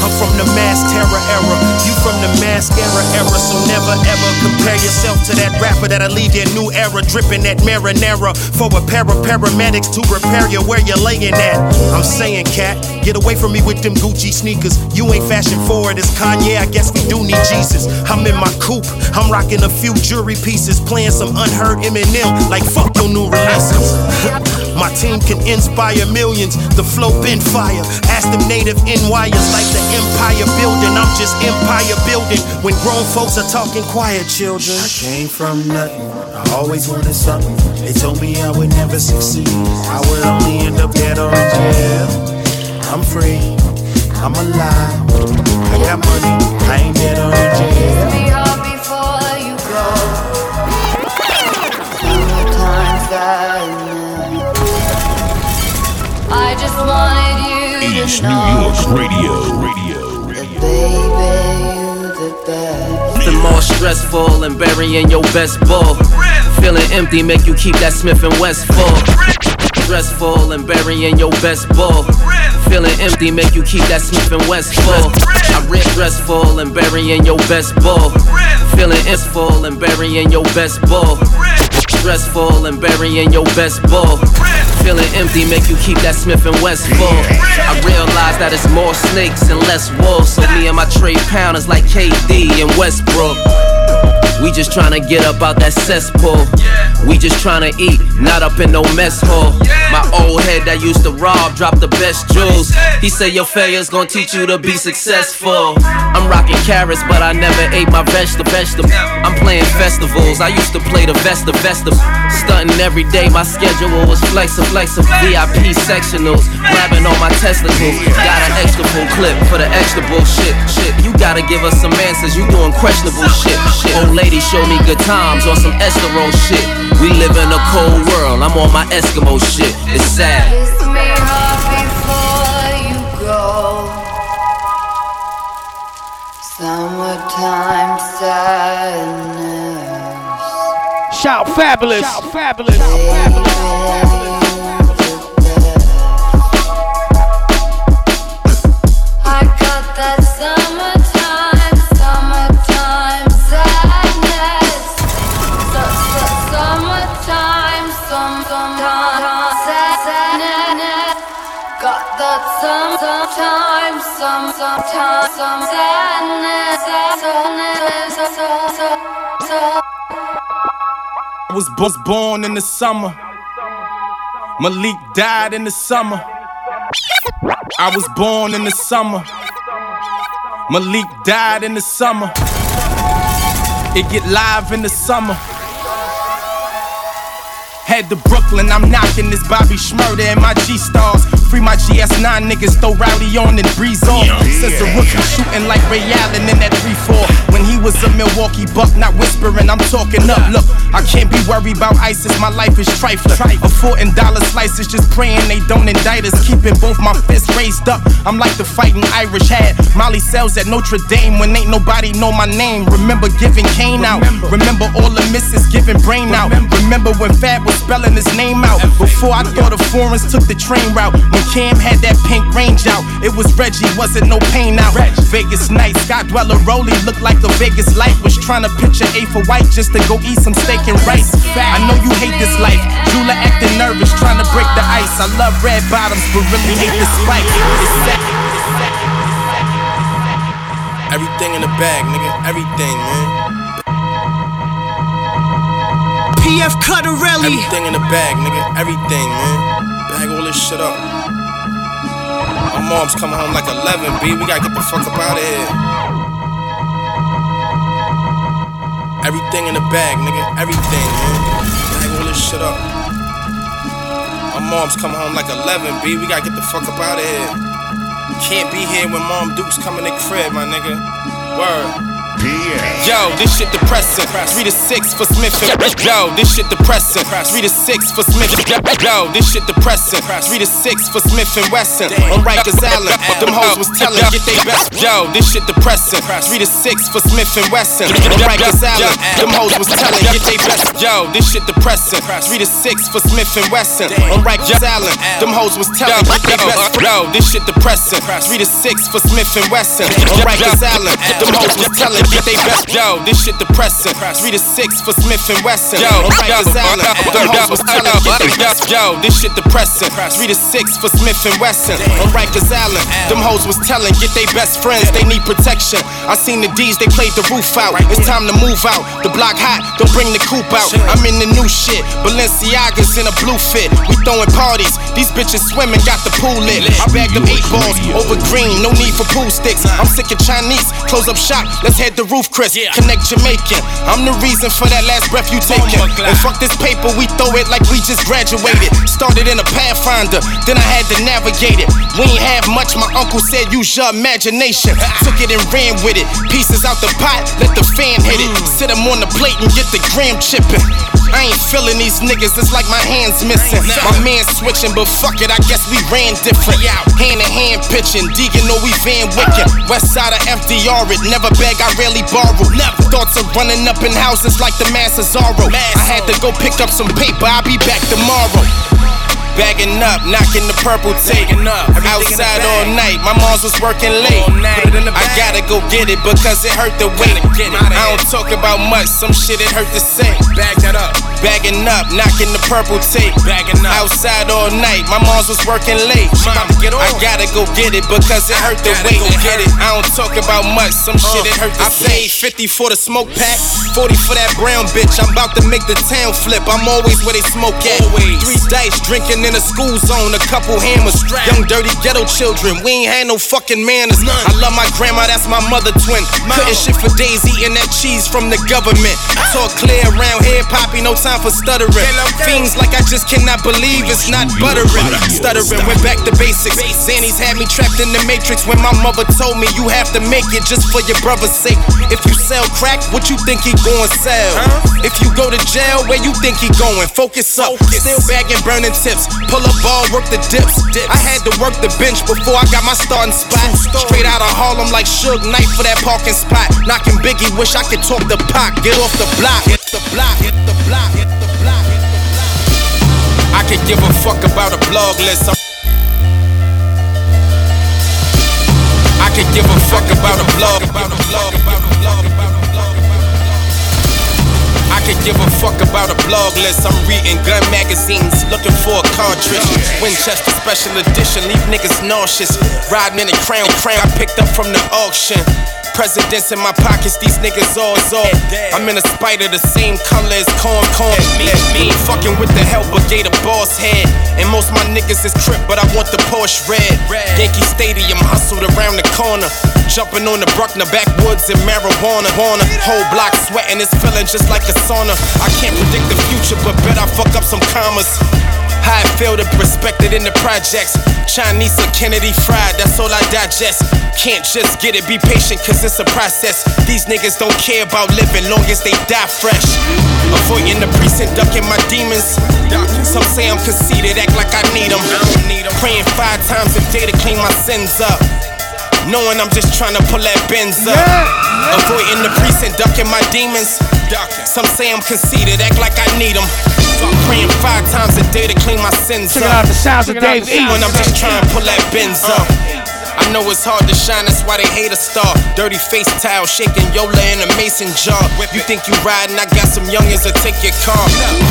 I'm from the mass terror era, you from the mascara era, so never ever compare yourself to that rapper that'll leave your new era dripping that marinara. For a pair of paramedics to repair you where you're laying at. I'm saying, cat, get away from me with them Gucci sneakers. You ain't fashion forward as Kanye, I guess we do need Jesus. I'm in my coupe, I'm rocking a few jewelry pieces, playing some unheard Eminem. Like fuck your new releases. My team can inspire millions. The flow been fire. Ask them native NYers like the empire building. I'm just empire building. When grown folks are talking quiet, children. I came from nothing. I always wanted something. They told me I would never succeed. I would only end up dead or in jail. I'm free. I'm alive. I got money. I ain't dead or in jail. I just wanted you East to New York York's radio. Radio. Nothing more stressful than burying your best ball. Feeling empty make you keep that Smith and West full. Stressful and burying your best ball. Feeling empty make you keep that Smith and West full. I rip stressful and burying your best ball. Feeling is full and burying your best ball. Stressful and burying your best ball. Feeling empty make you keep that Smith and West full. I realize that it's more snakes and less wolves. So me and my trade pounders like KD and Westbrook. We just tryna get up out that cesspool. We just tryna eat, not up in no mess hall. My old head that used to rob dropped the best jewels. He said your failure's gonna teach you to be successful. I'm rocking carrots, but I never ate my vegetable. I'm playing festivals. I used to play the Vesta Vesta. Stunting every day, my schedule was flexible, flexible. VIP sectionals, grabbing on my testicles. Got an extra full clip for the extra bullshit. Shit, you gotta give us some answers. You doing questionable shit. Shit, old lady show me good times on some Estero shit. We live in a cold world. I'm on my Eskimo shit. It's sad. Kiss me hard before you go. Summertime sadness. Shout Fabolous. Shout Fabolous. I got that I was born in the summer. Malik died in the summer. I was born in the summer. Malik died in the summer. It get live in the summer. Head to Brooklyn, I'm knocking this Bobby Shmurda and my G stars. Free my GS9 niggas, throw rowdy on and breeze off. Since a rookie shooting like Ray Allen in that 3-4. When he was a Milwaukee buck, not whispering, I'm talking up. Look, I can't be worried about ISIS, my life is trifling. A four and dollar slices, just praying they don't indict us. Keeping both my fists raised up, I'm like the fighting Irish had. Molly sells at Notre Dame when ain't nobody know my name. Remember giving Kane out, remember all the misses giving brain out. Remember when Fab was spelling his name out. Before I thought the foreigners took the train route. When Cam had that pink range out, it was Reggie, wasn't no pain out. Vegas night, Scott Dweller Rolly looked like the Vegas light. Was trying to picture A for white just to go eat some steak and rice. I know you hate this life. Jula acting nervous, trying to break the ice. I love red bottoms, but really hate the spike. It's sad. Everything in the bag, nigga. Everything, man. PF Cutterelli. Everything in the bag, nigga. Everything, man. Bag all this shit up. My mom's coming home like 11, B. We gotta get the fuck up out of here. Everything in the bag, nigga. Everything, man. Bag all this shit up. My mom's coming home like 11, B. We gotta get the fuck up out of here. Can't be here when Mom Duke's coming to crib, my nigga. Word. Yo, this shit depressing. Three to six for Smith and Yo, this shit depressing. Three to six for Smith. And Yo, this shit depressing. Three to six for Smith and Wesson. On Rikers Island, them hoes was telling get they best. Yo, this shit depressing. Three to six for Smith and Wesson. On Rikers Island, them hoes was telling get they best. Yo, this shit depressing. Three to six for Smith and Wesson. On Rikers Island, them hoes was telling get they best. Yo, this shit depressing. Three to six for Smith and Wesson. On Rikers Island, them hoes was telling get they best. Yo, this shit depressing. Three to six for Smith and Wesson. Yo, Rikers Island. Them hoes was telling get they best. Yo, this shit depressing. Three to six for Smith and Wesson. On Rikers Island. Them hoes was telling get they best friends. They need protection. I seen the D's, they played the roof out. It's time to move out. The block hot, don't bring the coupe out. I'm in the new shit. Balenciagas in a blue fit. We throwing parties. These bitches swimming, got the pool lit. I bagged them eight balls over green. No need for pool sticks. I'm sick of Chinese. Close up shop. Let's head to roof, Chris. Connect Jamaican. I'm the reason for that last breath you taking. And fuck this paper, we throw it like we just graduated. Started in a Pathfinder, then I had to navigate it. We ain't have much, my uncle said use your imagination. Took it and ran with it. Pieces out the pot, let the fan hit it. Sit them on the plate and get the gram chipping. I ain't feeling these niggas, it's like my hands missing. My man switching, but fuck it, I guess we ran different. Hand in hand pitching, Deegan know we Van Wicken. West side of FDR, it never beg, I rarely borrow. Thoughts of running up in houses like the Massazaro. I had to go pick up some paper, I'll be back tomorrow. Bagging up, knocking the purple tape. Outside all night, my moms was working late. I gotta go get it because it hurt the wait. I don't talk about much, some shit it hurt to say. Bag that up. Bagging up, knocking the purple tape. Bagging up. Outside all night, my moms was working late. I gotta go get it because it hurt the wait. Get it. I don't talk about much, some uh, shit it hurt to say. I paid 50 for the smoke pack, 40 for that brown bitch. I'm about to make the town flip. I'm always where they smoke at. Three dice, drinking in a school zone, a couple hammers. Young dirty ghetto children, we ain't had no fucking manners. I love my grandma, that's my mother twin. Couldn't shit for days eating that cheese from the government. Ah. Talk clear around here, poppy, no time for stuttering. Fiends like I just cannot believe it's not buttering. Stuttering, went back to basics. Zannies had me trapped in the matrix when my mother told me you have to make it just for your brother's sake. If you sell crack, what you think he going sell? If you go to jail, where you think he going? Focus up. Still bagging burning tips. Pull up ball, work the dips. I had to work the bench before I got my starting spot. Straight out of Harlem like Suge Knight for that parking spot. Knocking Biggie, wish I could talk the pot. Get off the block, hit the block, hit the block, hit the block. Could give a fuck about a blog list. I'm I could give a fuck about a blog. I could give a fuck about a blog list. I'm reading gun magazines, looking for a cartridge. Winchester special edition, leave niggas nauseous. Riding in a crown, crown I picked up from the auction. Presidents in my pockets, these niggas all all. I'm in a spider, the same color as corn, corn. Me, me, fucking with the help of Gator Boss Head. And most my niggas is crip, but I want the Porsche red. Yankee Stadium hustled around the corner. Jumping on the Bruckner backwoods and marijuana. Wanna whole block sweating, it's feeling just like a sauna. I can't predict the future, but bet I fuck up some commas. How I feel to respect it in the projects. Chinese or Kennedy fried, that's all I digest. Can't just get it, be patient, cause it's a process. These niggas don't care about living long as they die fresh. Avoiding the precinct, ducking my demons. Some say I'm conceited, act like I need them. Praying five times a day to clean my sins up. Knowing I'm just trying to pull that Benz up. Avoiding the precinct, ducking my demons. Some say I'm conceited, act like I need them. Praying five times a day to clean my sins Check up. out, the sounds of Dave E. When I'm just trying to pull that Benz up. I know it's hard to shine, that's why they hate a star. Dirty face towel, shaking Yola in a mason jar. You think you riding, I got some youngins that take your car.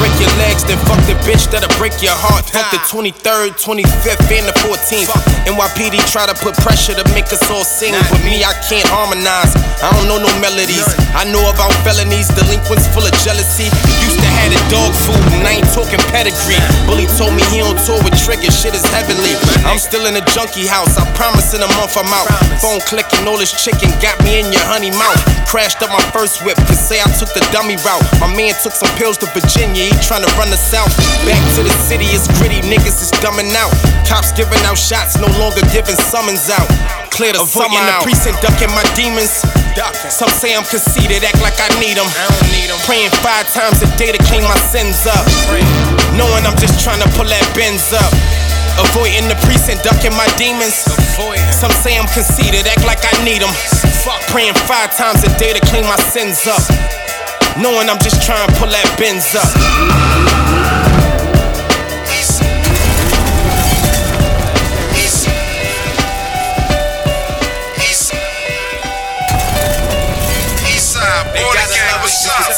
Break your legs, then fuck the bitch that'll break your heart. Fuck the 23rd, 25th, and the 14th. NYPD try to put pressure to make us all sing. But me, I can't harmonize. I don't know no melodies. I know about felonies, delinquents full of jealousy. Used to have the dog food, and I ain't talking pedigree. Bully told me he on tour with Trigger, shit is heavenly. I'm still in a junkie house, I promise in a month I'm out. Phone clicking, all this chicken got me in your honey mouth. Crashed up my first whip, cause say I took the dummy route. My man took some pills to Virginia, he tryna run the south. Back to the city, it's gritty, niggas is dumbing out. Cops giving out shots, no longer giving summons out. Clear the in the precinct, ducking my demons. Some say I'm conceited, act like I need them. Praying five times a day to clean my sins up. Knowing I'm just trying to pull that Benz up. Avoiding the precinct, ducking my demons. Some say I'm conceited, act like I need them. Praying five times a day to clean my sins up. Knowing I'm just trying to pull that Benz up.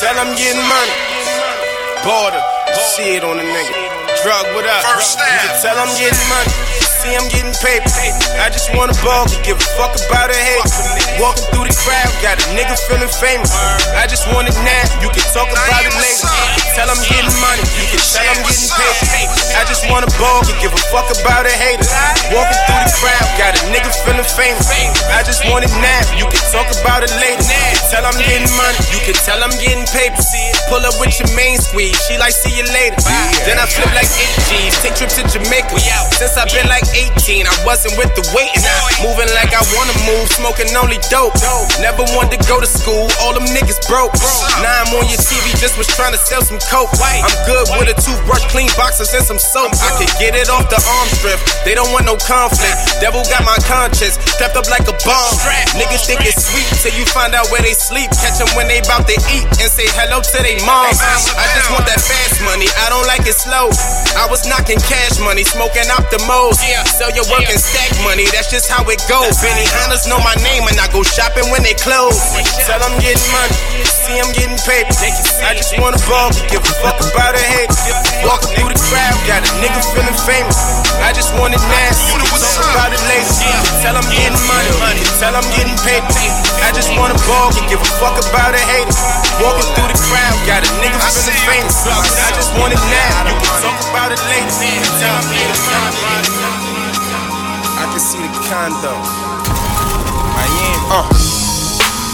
Tell I'm getting money. Border, shit on a nigga. Drug, what up? You can tell I'm getting money. See, I'm getting paper. I just wanna ball, could give a fuck about a hate. Walking through the crowd, got a nigga feeling famous. I just want it now, you can talk about it later. Tell I'm getting money, you can tell I'm getting paid. I just wanna ball, could give a fuck about a hater. Walking through the crowd, got a nigga feeling famous. I just want it now, you can talk about it later. Can tell I'm getting money, you can tell I'm getting paper. Pull up with your main squeeze, she like see you later. Then I flip like 8 G's, take trips to Jamaica. Since I've been like 18, I wasn't with the waiting. Moving like I wanna move, smoking only dope. Never wanted to go to school, all them niggas broke. Now I'm on your TV, just was trying to sell some coke. I'm good with a toothbrush, clean boxers, and some soap. I could get it off the arm strip, they don't want no conflict. Devil got my conscience, strapped up like a bomb. Niggas think it's sweet till you find out where they sleep. Catch them when they bout to eat and say hello to they mom. I just want that fast money, I don't like it slow. I was knocking cash money, smoking out the most. Sell your work and stack money, that's just how it goes. Benny Hunters know my name and I go shopping when they close. Tell I'm getting money, see I'm getting paid. I just wanna ball, give a fuck about a hate. Walking through the crowd, got a nigga feeling famous. I just want it nasty, talk about it later. Tell I'm getting money, tell I'm getting paper. I just wanna ball, and give a fuck about a hater. Walking through the crowd, got a nigga feeling famous. I just want it now, you can talk about it later. Tell I'm getting money. I can see the condo. Miami. Uh.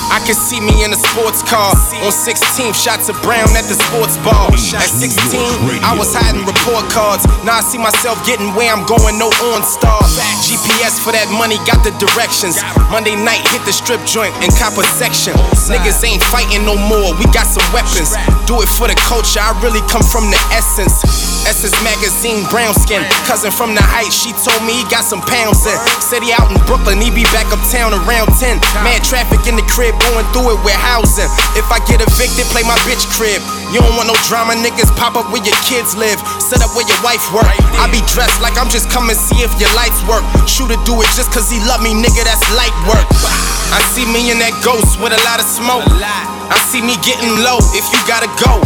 I can see me in a sports car on 16th, shots of brown at the sports bar. At 16, I was hiding report cards. Now I see myself getting where I'm going, no OnStar. GPS for that money, got the directions. Monday night, hit the strip joint and cop a section. Niggas ain't fighting no more, we got some weapons. Do it for the culture, I really come from the essence. Essence magazine, brown skin. Cousin from the heights, she told me he got some pounds in. Said he out in Brooklyn, he be back uptown around 10. Man, traffic in the crib, going through it with housing. If I get evicted, play my bitch crib. You don't want no drama, niggas pop up where your kids live. Set up where your wife work. I be dressed like I'm just coming see if your life work. Shooter do it just cause he love me, nigga, that's light work. I see me in that ghost with a lot of smoke. I see me getting low if you gotta go.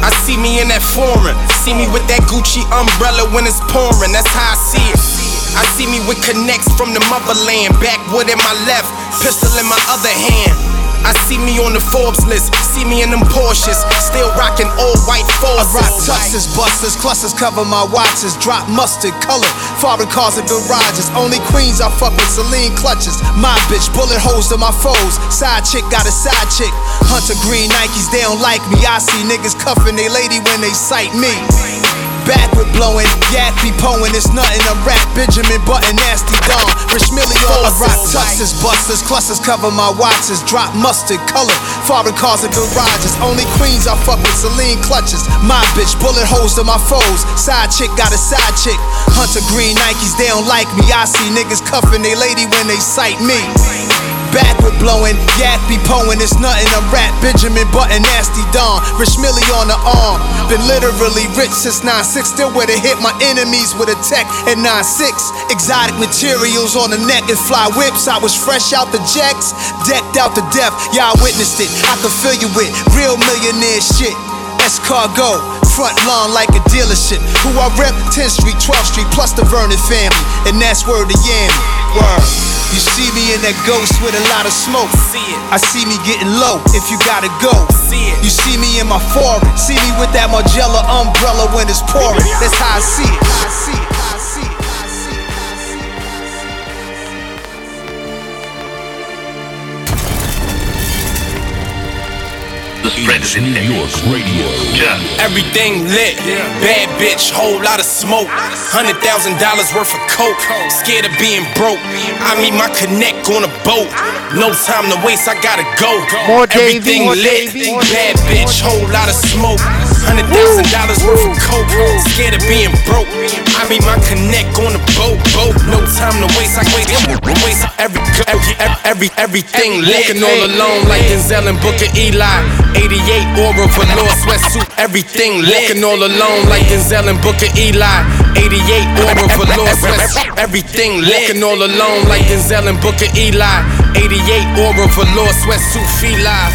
I see me in that foreign. See me with that Gucci umbrella when it's pouring. That's how I see it. I see me with connects from the motherland. Backwood in my left, pistol in my other hand. I see me on the Forbes list, see me in them Porsches, still rocking all white Air Forces. rock tuxes, busters, clusters cover my watches. Drop mustard color, foreign cars and garages. Only queens I fuck with Celine clutches. My bitch, bullet holes to my foes. Side chick got a side chick. Hunter green Nikes, they don't like me. I see niggas cuffing they lady when they sight me. Backward blowing, yak be poing, it's nothing. I'm rap Benjamin Button, nasty Don. Rich Millie I rock tuxes, busters, clusters cover my watches. Drop mustard color, foreign cars and garages. Only queens I fuck with Celine clutches. My bitch, bullet holes to my foes. Side chick got a side chick. Hunter green Nikes, they don't like me. I see niggas cuffing they lady when they sight me. Backward blowing, yak be poing, it's nothing. I'm rap Benjamin Button, nasty Don. Rich Millie on the arm. Been literally rich since 9-6. Still to hit my enemies with a tech at 9-6. Exotic materials on the neck and fly whips. I was fresh out the jacks, decked out to death. Y'all witnessed it. I could fill you with real millionaire shit. Escargot, front lawn like a dealership. Who I rep, 10th Street, 12th Street, plus the Vernon family. And that's where to Yammy. Word. You see me in that ghost with a lot of smoke. See it. I see me getting low if you gotta go. See it. You see me in my foreign. See me with that Margiela umbrella when it's pouring. That's how I see it. I see it. New York Radio. Everything lit, bad bitch, whole lot of smoke. Hundred thousand dollars worth of coke. Scared of being broke. I meet my connect on a boat. No time to waste, I gotta go. More Davey, Everything more lit, Davey, more bad Davey, bitch, whole lot of smoke. Hundred thousand dollars worth of coke. Scared of being broke. I meet my connect on a boat. Boat. No time to waste, I waste. Waste every every every everything lit. Walking all alone like Denzel and Book of Eli. 88 aura velour sweatsuit, everything lit. Walking all alone like Denzel and Book of Eli. 88 aura velour sweatsuit, everything lit. Walking all alone like Denzel and Book of Eli. 88 Aura Velour sweatsuit feel live.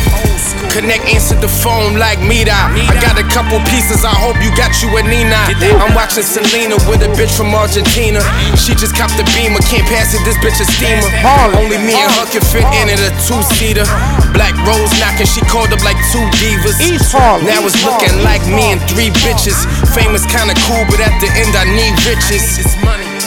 Connect, answer the phone like me I got a couple pieces, I hope you got you a Nina. I'm watching Selena with a bitch from Argentina. She just copped the beamer, can't pass it, this bitch a steamer. Only me and her can fit in it, a two seater. Black rose knocking, she called up like two divas. Now it's looking like me and three bitches. Famous kinda cool, but at the end I need riches.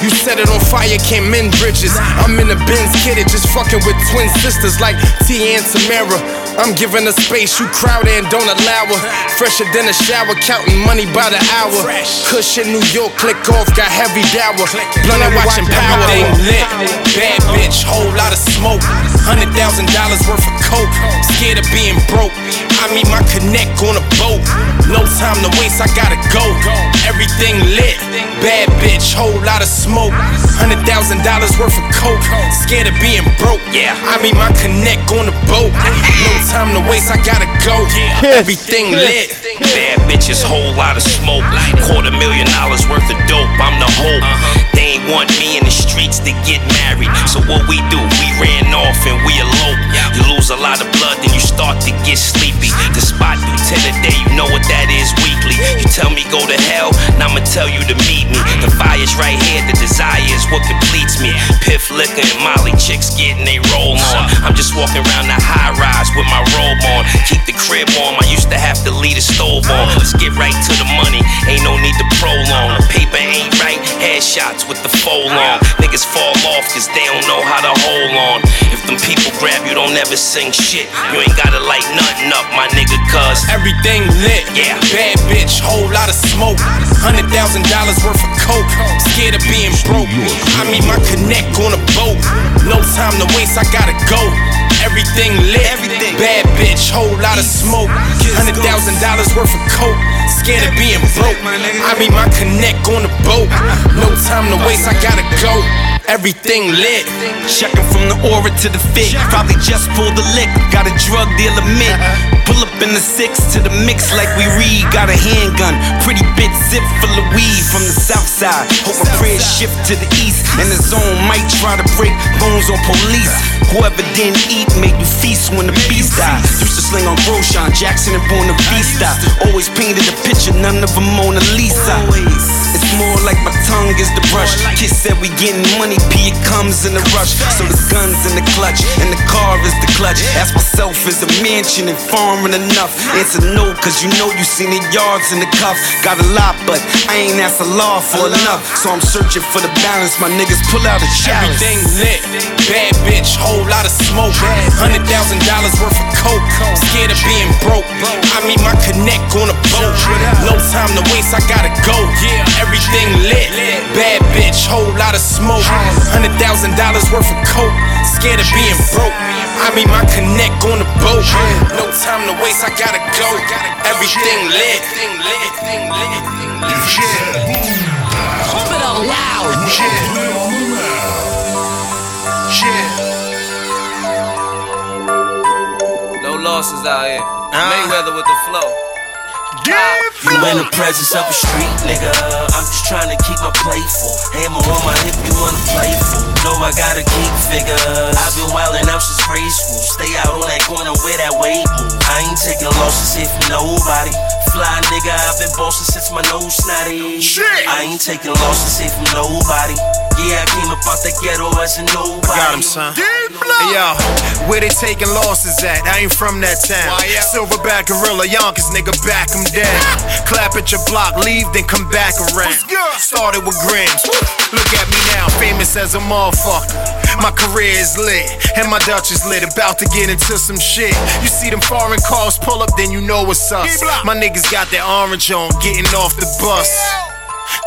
You set it on fire, can't mend bridges. I'm in the Benz kitted, just fucking with twin sisters like T and Tamera. I'm giving her space, you crowd and don't allow her. Fresher than a shower, counting money by the hour. Cushion New York, click off, got heavy dower. Blunt and watching power. Everything lit, bad bitch, whole lot of smoke. Hundred thousand dollars worth of coke. Scared of being broke. I meet my connect on a boat. No time to waste, I gotta go. Everything lit, bad bitch, whole lot of smoke. Hundred thousand dollars worth of coke. Scared of being broke. Yeah, I meet my connect on a boat. No time to waste, I gotta go. Yeah. Everything lit. Bad bitches, whole lot of smoke. Quarter million dollars worth of dope. I'm the hope. Ain't want me in the streets to get married. So what we do? We ran off and we elope. You lose a lot of blood, then you start to get sleepy. The spot do 10 a day, you know what that is weekly. You tell me go to hell, now I'ma tell you to meet me. The fire's right here, the desire is what completes me. Piff liquor and Molly chicks getting they roll on. I'm just walking around the high rise with my robe on. Keep the crib warm, I used to have to leave the stove on. Let's get right to the money, ain't no need to prolong. The paper ain't right, headshots with the fold on. Niggas fall off cause they don't know how to hold on. If them people grab you, don't ever sing shit. You ain't gotta light nothing up, my nigga, cuz everything lit. Yeah, bad bitch, whole lot of smoke. Hundred thousand dollars worth of coke. Scared of being broke. I mean, my connect on a boat. No time to waste, I gotta go. Everything lit. Everything. Bad bitch, whole lot of smoke. Hundred thousand dollars worth of coke. Scared of being broke. I mean, my connect on the boat. No time to waste, I gotta go. Everything lit. Checking from the aura to the fit. Probably just pulled the lick. Got a drug dealer mint. Pull in the six to the mix like we read. Got a handgun. Pretty bit zip full of weed from the south side. Hope my prayers shift to the east. And the zone might try to break bones on police. Whoever didn't eat made you feast when the beast died. Used to sling on Grosjean, Jackson and Buena Vista. Always painted a picture, none of them Mona Lisa. It's more like my tongue is the brush. Kiss said we getting money, P it comes in a rush. So the guns in the clutch, and the car is the clutch. Ask myself, is a mansion and foreign enough? Answer no, cause you know you seen the yards in the cuff. Got a lot, but I ain't asked the law for enough. So I'm searching for the balance. My niggas pull out a chalice. Everything lit, bad bitch, whole lot of smoke. Hundred thousand dollars worth of coke. Scared of being broke. I mean, my connect on a boat. No time to waste, I gotta go. Everything lit, bad bitch, whole lot of smoke. Hundred thousand dollars worth of coke. Scared of being broke. I mean, my connect on the boat. No time to waste, I gotta go. Everything lit. Pump it all loud. No losses out here. Mayweather with the flow. You in the presence of a street nigga. I'm just trying to keep my plate full. Hammer on my hip, you wanna play full. Know I gotta keep figures. I've been wildin' out since grade school. Stay out on that corner where that weight move. I ain't taking losses here from nobody. Fly nigga, I've been bossing since my nose snotty. Shit. I ain't taking losses here from nobody. Yeah, I came up out the ghetto as a nobody. Got him, son. Hey, yo, where they taking losses at? I ain't from that town. Silverback gorilla, Yonkers, nigga, back 'em down. Clap at your block, leave, then come back around. Started with grams. Look at me now, famous as a motherfucker. My career is lit, and my Dutch is lit. About to get into some shit. You see them foreign cars pull up, then you know what's up. My niggas got that orange on, getting off the bus.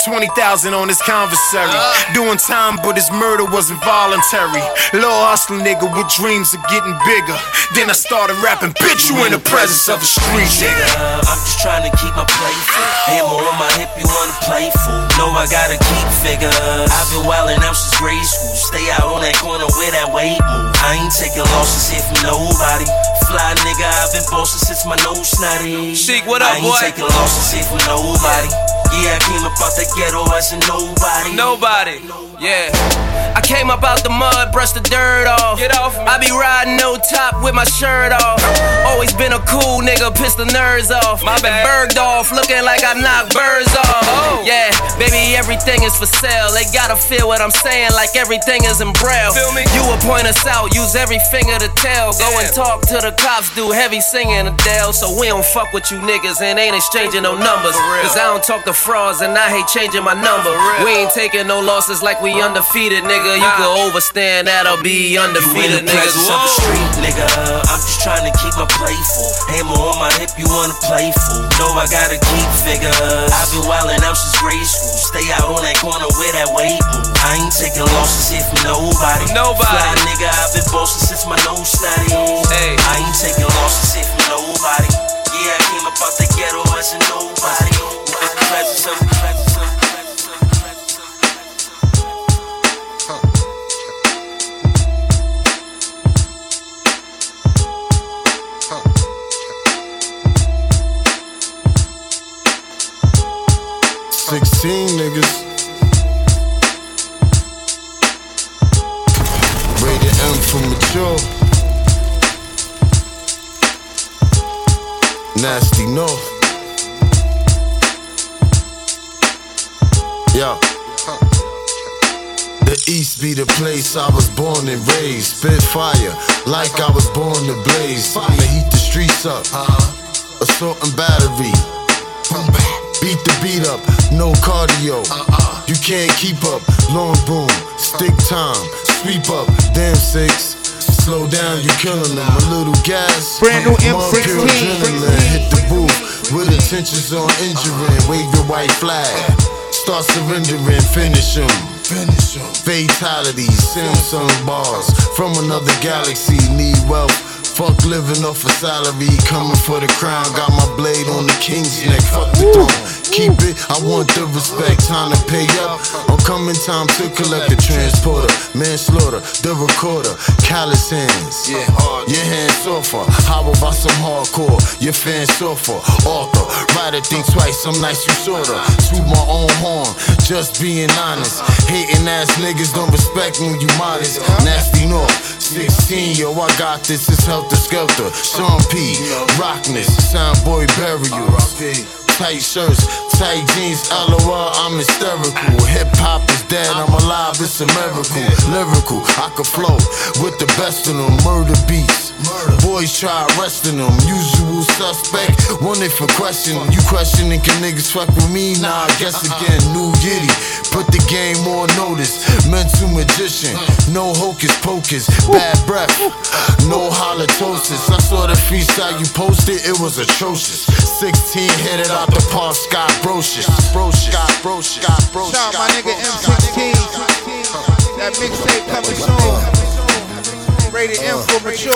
20,000 on this conversary. Doing time, but his murder wasn't voluntary. Low hustler nigga with dreams of getting bigger. Then I started rapping, bitch, you in the presence of a street nigga. nigga. I'm just trying to keep my plate full. Hammer on my hip, you wanna play fool. Know I gotta keep figures. I've been wildin' out since grade school. Stay out on that corner where that weight move. I ain't taking losses here from nobody. Fly nigga, I've been bossing since my nose snotty. Sheek, what up, I ain't boy? taking losses here from nobody. Yeah, I came about the ghetto as a nobody. Nobody, yeah. I came up out the mud, brushed the dirt off. Get off me. I be riding no top with my shirt off. Always been a cool nigga, piss the nerves off. My been off, looking like I knocked birds off. Oh. Yeah, baby, everything is for sale. They gotta feel what I'm saying, like everything is in braille. Feel me? You will point us out, use every finger to tell. Go and talk to the cops, do heavy singing Adele. So we don't fuck with you niggas and ain't exchanging no numbers. Cause I don't talk to frauds and I hate changing my number. We ain't taking no losses like we undefeated, nigga. You can overstand that I'll be undefeated, nigga. presence the street, nigga. I'm just trying to keep my playful. Hammer on my hip, you wanna playful. No, I gotta keep figures. I've been wildin' out since grade school. Stay out on that corner where that weight move. I ain't taking losses here from nobody. Nobody. Fly nigga, I've been bossing since my nose snotty. Hey. I ain't taking losses here from nobody. Yeah, I came about the ghetto as a nobody. Sixteen niggas. Rated M for mature. Nasty North. Yeah. The East be the place I was born and raised. Spit fire like I was born to blaze. To heat the streets up. Assault and battery. Beat the beat up, no cardio. You can't keep up. Long boom, stick time, sweep up. Damn six. Slow down, you're killing them. A little gas. Brand new more pure M16. adrenaline. Hit the booth with intentions on injuring. Wave your white flag. Start surrendering, finish him. Finish him. Fatalities, Samsung bars from another galaxy. Need wealth. Fuck living off a salary, coming for the crown. Got my blade on the king's neck. Fuck the throne. Keep it, I want the respect. Time to pay up. I'm coming time to collect the transporter. Manslaughter, the recorder. Callous hands. Yeah, Your hands suffer. How about some hardcore? Your fans suffer. Author, writer, think twice. I'm nice, you sorta. Toot my own horn, just being honest. Hating ass niggas don't respect me, you modest. Nasty North, 16, yo, I got this. It's helter skelter. Sean P, Rockness, Soundboy Burial. Tight shirts, tight jeans, LOL, I'm hysterical. Hip hop is dead, I'm alive, it's a miracle. Lyrical, I can flow with the best of them. Murder beats, boys try arresting them. Usual suspect, wanted for questioning. You questioning, can niggas fuck with me? Nah, I guess again, new giddy. Put the game on notice. Mental magician, no hocus pocus. Bad breath, no halitosis. I saw the freestyle you posted, it was atrocious. 16 hit it out the park, Scott Brosius. Scott Brosius, Scott Brosius. Shout out my nigga M16. That mixtape coming soon. Rated M for mature.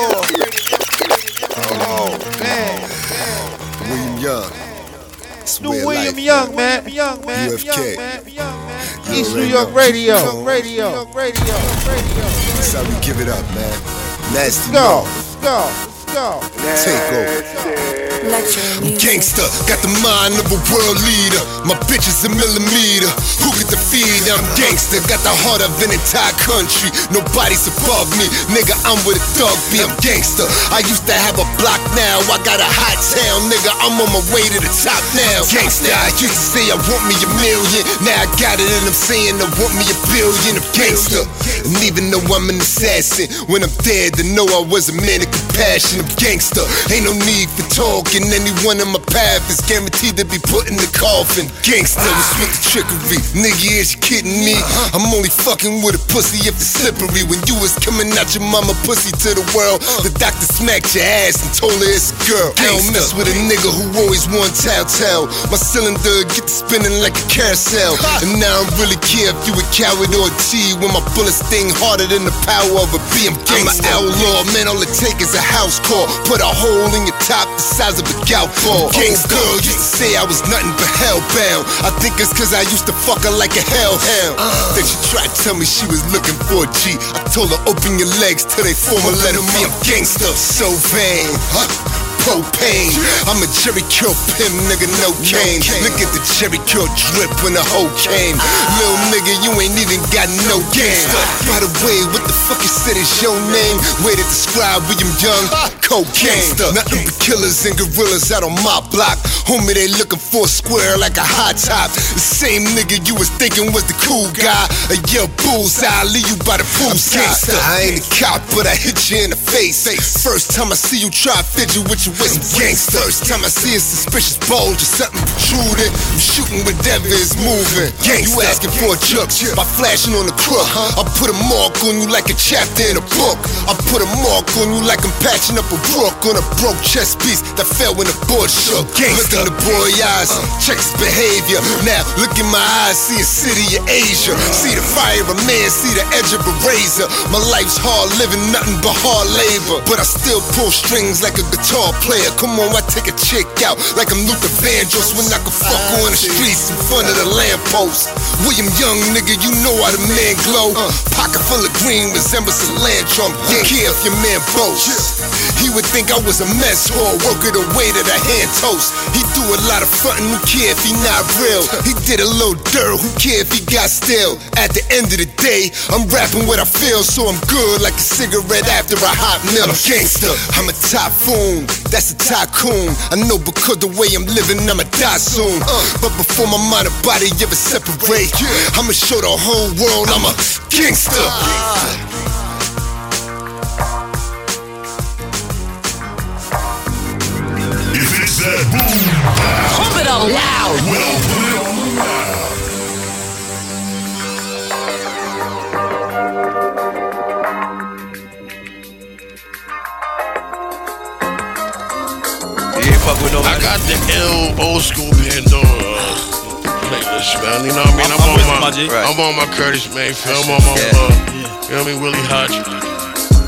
Oh man. William Young. New William Young, man. Young, man. UFK. You East New already York know. Radio. Radio. Radio. Radio. That's how we give it up, man. Nasty Go. North. Go. Go. Take over. Lecturing Gangster, got the mind of a world leader. My bitch is a millimeter. Defeat? I'm gangster, got the heart of an entire country. Nobody's above me. Nigga, I'm with a dog be. I'm gangster. I used to have a block now. I got a hot town. Nigga, I'm on my way to the top now. Gangster, I used to say I want me a million. Now I got it and I'm saying I want me a billion. I'm gangster. And even though I'm an assassin, when I'm dead, to know I was a man of compassion. I'm gangster. Ain't no need for talking. Anyone in my path is guaranteed to be put in the coffin. Gangster was with the trickery. Nigga, is you kidding me? Uh-huh. I'm only fucking with a pussy if it's slippery. When you was coming out your mama pussy to the world, uh. the doctor smacked your ass and told her it's a girl. I don't mess with a nigga who always want telltale. My cylinder get to spinning like a carousel. And now I don't really care if you a coward or a T when my bullets sting harder than the power of a B. I'm gangsta. I'm an outlaw, man. All it take is a house call. Put a hole in your top the size of a gout ball. Gangsta girl used to say I was nothing but hellbound. I think it's cause I used to fuck her like a hellhound. Uh-huh. Then she tried to tell me she was looking for a G. I told her open your legs till they form a letter me. I'm gangsta, so vain. Huh? Propane. I'm a Jheri curl pimp, nigga, no cane. Look at the Jheri curl drip when the hoe came. Little nigga, you ain't even got no game. By the way, what the fuck you said is your name? Way to describe William Young? Cocaine. Nothing but killers and gorillas out on my block. Homie, they looking for a square like a hot top. The same nigga you was thinking was the cool guy. A yeah, bullseye, leave you by the poolside. I ain't a cop, but I hit you in the face. First time I see you try to fidget with your waist, gangster. First time I see a suspicious bulge or something protruding, I'm shooting whatever is moving. Gangsta. You asking for a chuck by flashing on the crook. Uh-huh. I put a mark on you like a chapter in a book. I put a mark on you like I'm patching up a brook on a broke chess piece that fell when the board shook. Gangsta. Look in the boy eyes, uh. check his behavior. Now look in my eyes, see a city of Asia. Uh. See the fire of a man, see the edge of a razor. My life's hard living, nothing but hard labor. But I still pull strings like a guitar player. Come on, I take a chick out like I'm Luther Vandross when I can fuck on the streets in front of the lamppost. William Young, nigga, you know how the man glow. Pocket full of green resembles a land trump. Yeah, care if your man boasts. He would think I was a mess hall, worker the way that I hand toast. He do a lot of frontin', who care if he not real? He did a little dirt, who care if he got still? At the end of the day, I'm rapping what I feel, so I'm good like a cigarette after a hot meal. I'm gangster, I'm a typhoon, that's a tycoon. I know because the way I'm living, I'ma die soon. Uh, but before my mind and body ever separate, I'ma show the whole world I'm a gangster. I got the ill old school Pandora playlist, man. You know what I mean? I'm, I'm on with my, you, my G. Right. I'm on my Curtis Mayfield. I'm on my, Yeah. uh, you know what I mean? Willie Hutch.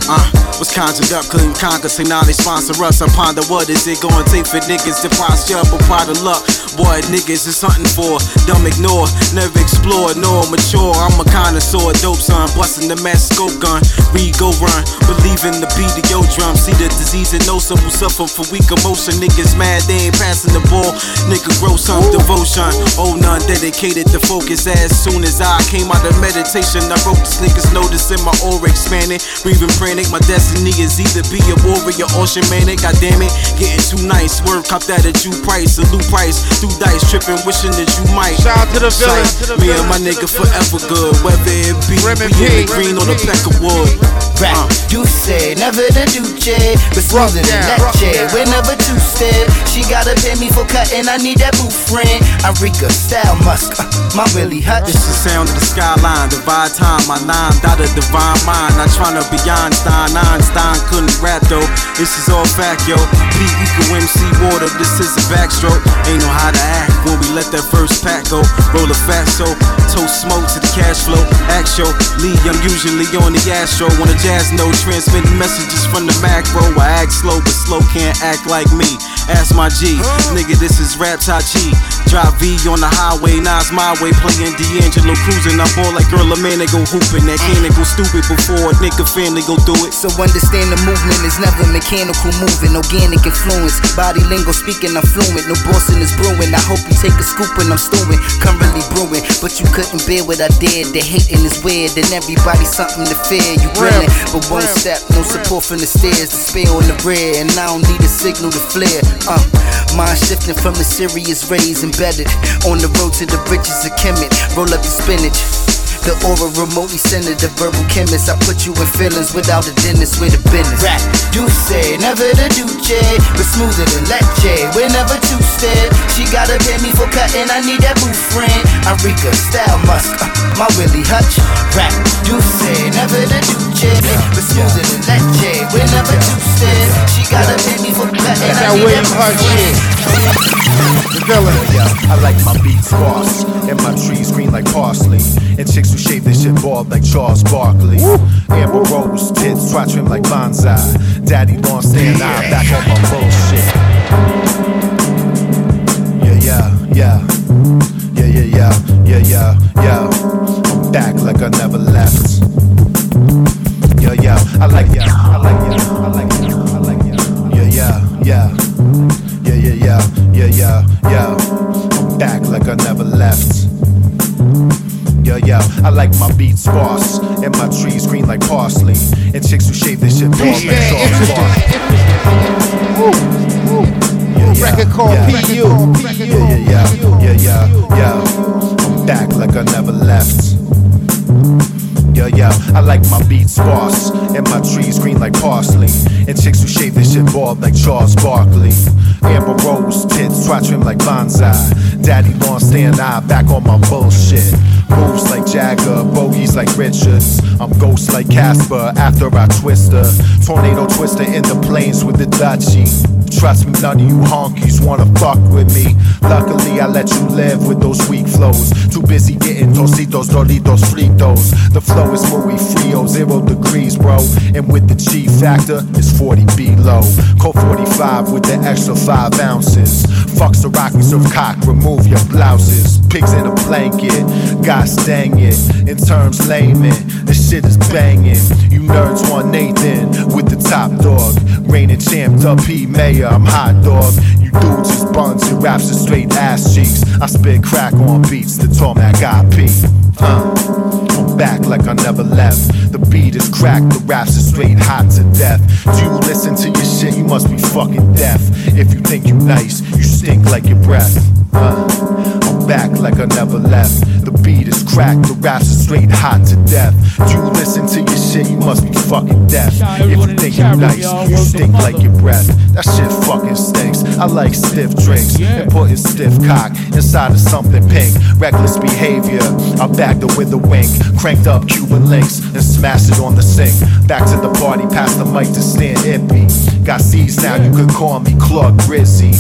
Uh, was conjured up, couldn't conquer, say now they sponsor us. I ponder what is it gonna take for niggas to posture up a pot of luck. Boy, niggas is hunting for, dumb ignore, never explore, nor mature. I'm a connoisseur, dope son, busting the mass scope gun. Read, go run, believing the beat of your drum. See the disease and know some who suffer from weak emotion. Niggas mad, they ain't passing the ball. Nigga grow some devotion. Oh, none dedicated to focus. As soon as I came out of meditation, I wrote this niggas notice in my aura expanding. Breathing frantic, my destiny is either be a warrior or shamanic. God damn it, getting too nice. Word cop that at you price, a loot price. Through dice, tripping, wishing that you might. Shout out to the Sight, villain, to the Me villain. and my nigga forever good. Whether it be we in the green or the peck of wood. Rap, do say, never the Duce, but smoother than that J. Whenever two step, she gotta pay me for cutting. I need that boo friend. i Arika, style musk, uh, my Willie Hutch. This is sound of the skyline, divide time. My line, dot a divine mind. Not trying to be Einstein. Einstein couldn't rap though. This is all fact, yo. P equal MC water. This is a backstroke. Ain't no how to act when we let that first pack go. Roll a fat so toast smoke to the cash flow. Actual Lee, I'm usually on the Astro. On a jazz note, transmitting messages from the macro. I act slow, but slow can't act like me. Ask my G, nigga, this is Rap Tai Chi. Drive V on the highway, it's my way. Playing D'Angelo cruising. I'm ball like girl, a man, they go hooping. That cannon go stupid before a nigga family go do it. So understand the movement is never mechanical moving, organic influence. Body lingo speaking, I'm fluent. No bossing is brewing. I hope you take a scoop when I'm stewing. Currently brewing, but you couldn't bear what I did. The hating is weird, and everybody something to fear. You grinning, but one step, no support from the stairs. The spear on the rear, and I don't need a signal to flare. Uh, mind shifting from the serious rays embedded on the road to the riches of Kemet. Roll up the spinach. The aura remotely centered, the verbal chemist. I put you in feelings without a dentist with a business. Rap, do say, never the Duce, but smoother than Leche. never two step, she gotta pay me for cutting. I need that boo friend. Arika, style musk, uh, my Willie Hutch. Rap, do say, never the Duce, but smoother than Leche. never two step, she gotta pay me for cutting. I that need William boo friend. The villain. Yeah, I like my beats sparse and my trees green like parsley. And chicks who shave their shit bald like Charles Barkley. Amber Rose, tits, try trim like bonsai. Daddy long stand eye back up on my bullshit. Parsley. And chicks who shave their shit bald like Charles Barkley. Record called PU. Yeah, yeah, yeah, yeah, yeah, yeah. I'm back like I never left. Yeah, yeah, I like my beats sparse and my trees green like parsley. And chicks who shave their shit bald like Charles Barkley. Amber Rose, tits, try trim like bonsai. Daddy long stand eye back on my bullshit. Moves like Jagger, bogeys like Richards. I'm ghost like Casper after I twist her. Tornado twister in the plains with the Dutchie. Trust me, none of you honkies wanna fuck with me. Luckily, I let you live with those weak flows. Too busy getting tositos, doritos, fritos. The flow is muy frio, zero degrees, bro. And with the G factor, it's 40 below. Cold 45 with the extra 5 ounces. Fucks the rock, of cock, remove your blouses. Pigs in a blanket, gosh dang it. In terms layman, this shit is banging. You nerds want Nathan with the top dog. Reigning champ, up P Mayor, I'm hot dog. You dudes just buns, your raps are straight ass cheeks. I spit crack on beats, the tarmac IP. Uh, I'm back like I never left. The beat is cracked, the raps are straight hot to death. Do you listen to your shit? You must be fucking deaf. If you think you nice, you stink like your breath. Uh, I'm back like I never left. Beat is cracked, the raps are straight hot to death. Do you listen to your shit? You must be fucking deaf. If you think you nice, you stink like your breath. That shit fucking stinks. I like stiff drinks and putting stiff cock inside of something pink. Reckless behavior. I backed her with a wink. Cranked up Cuban links and smashed it on the sink. Back to the party, pass the mic to Stan Ippy. Got C's now, you could call me Claude Grizzy.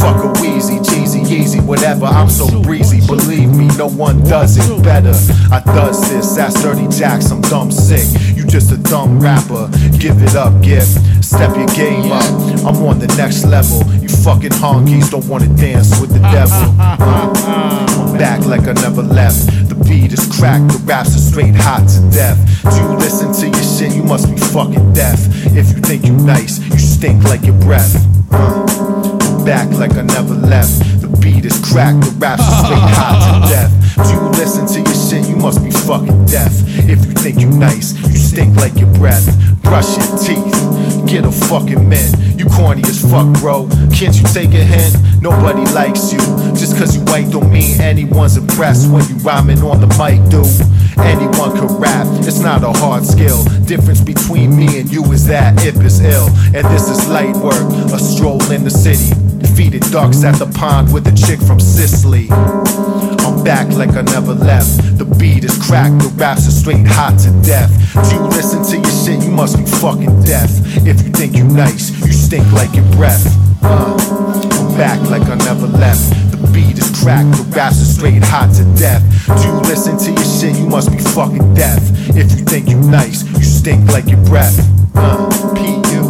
Fuck a Wheezy, Jeezy, Yeezy, whatever. I'm so breezy, believe me, no one does it better. I does this, that's Dirty Jacks, I'm dumb sick. You just a dumb rapper, give it up, gift. Step your game up, I'm on the next level. You fucking honkies don't wanna dance with the devil. I'm back like I never left. The beat is cracked, the raps are straight hot to death. Do you listen to your shit? You must be fucking deaf. If you think you nice, you stink like your breath. Back like I never left. The beat is cracked, the raps are straight hot to death. Do you listen to your shit? You must be fucking deaf. If you think you nice, you stink like your breath. Brush your teeth, get a fucking mint. You corny as fuck, bro. Can't you take a hint? Nobody likes you. Just cause you white don't mean anyone's impressed when you rhyming on the mic, dude. Anyone can rap, it's not a hard skill. Difference between me and you is that if it's ill. And this is light work, a stroll in the city. Defeated ducks at the pond with a chick from Sicily. I'm back like I never left. The beat is cracked, the raps are straight hot to death. Do you listen to your shit? You must be fucking deaf. If you think you nice, you stink like your breath. Uh, I'm back like I never left. The beat is cracked, the raps are straight hot to death. Do you listen to your shit? You must be fucking deaf. If you think you nice, you stink like your breath. Uh, P.U.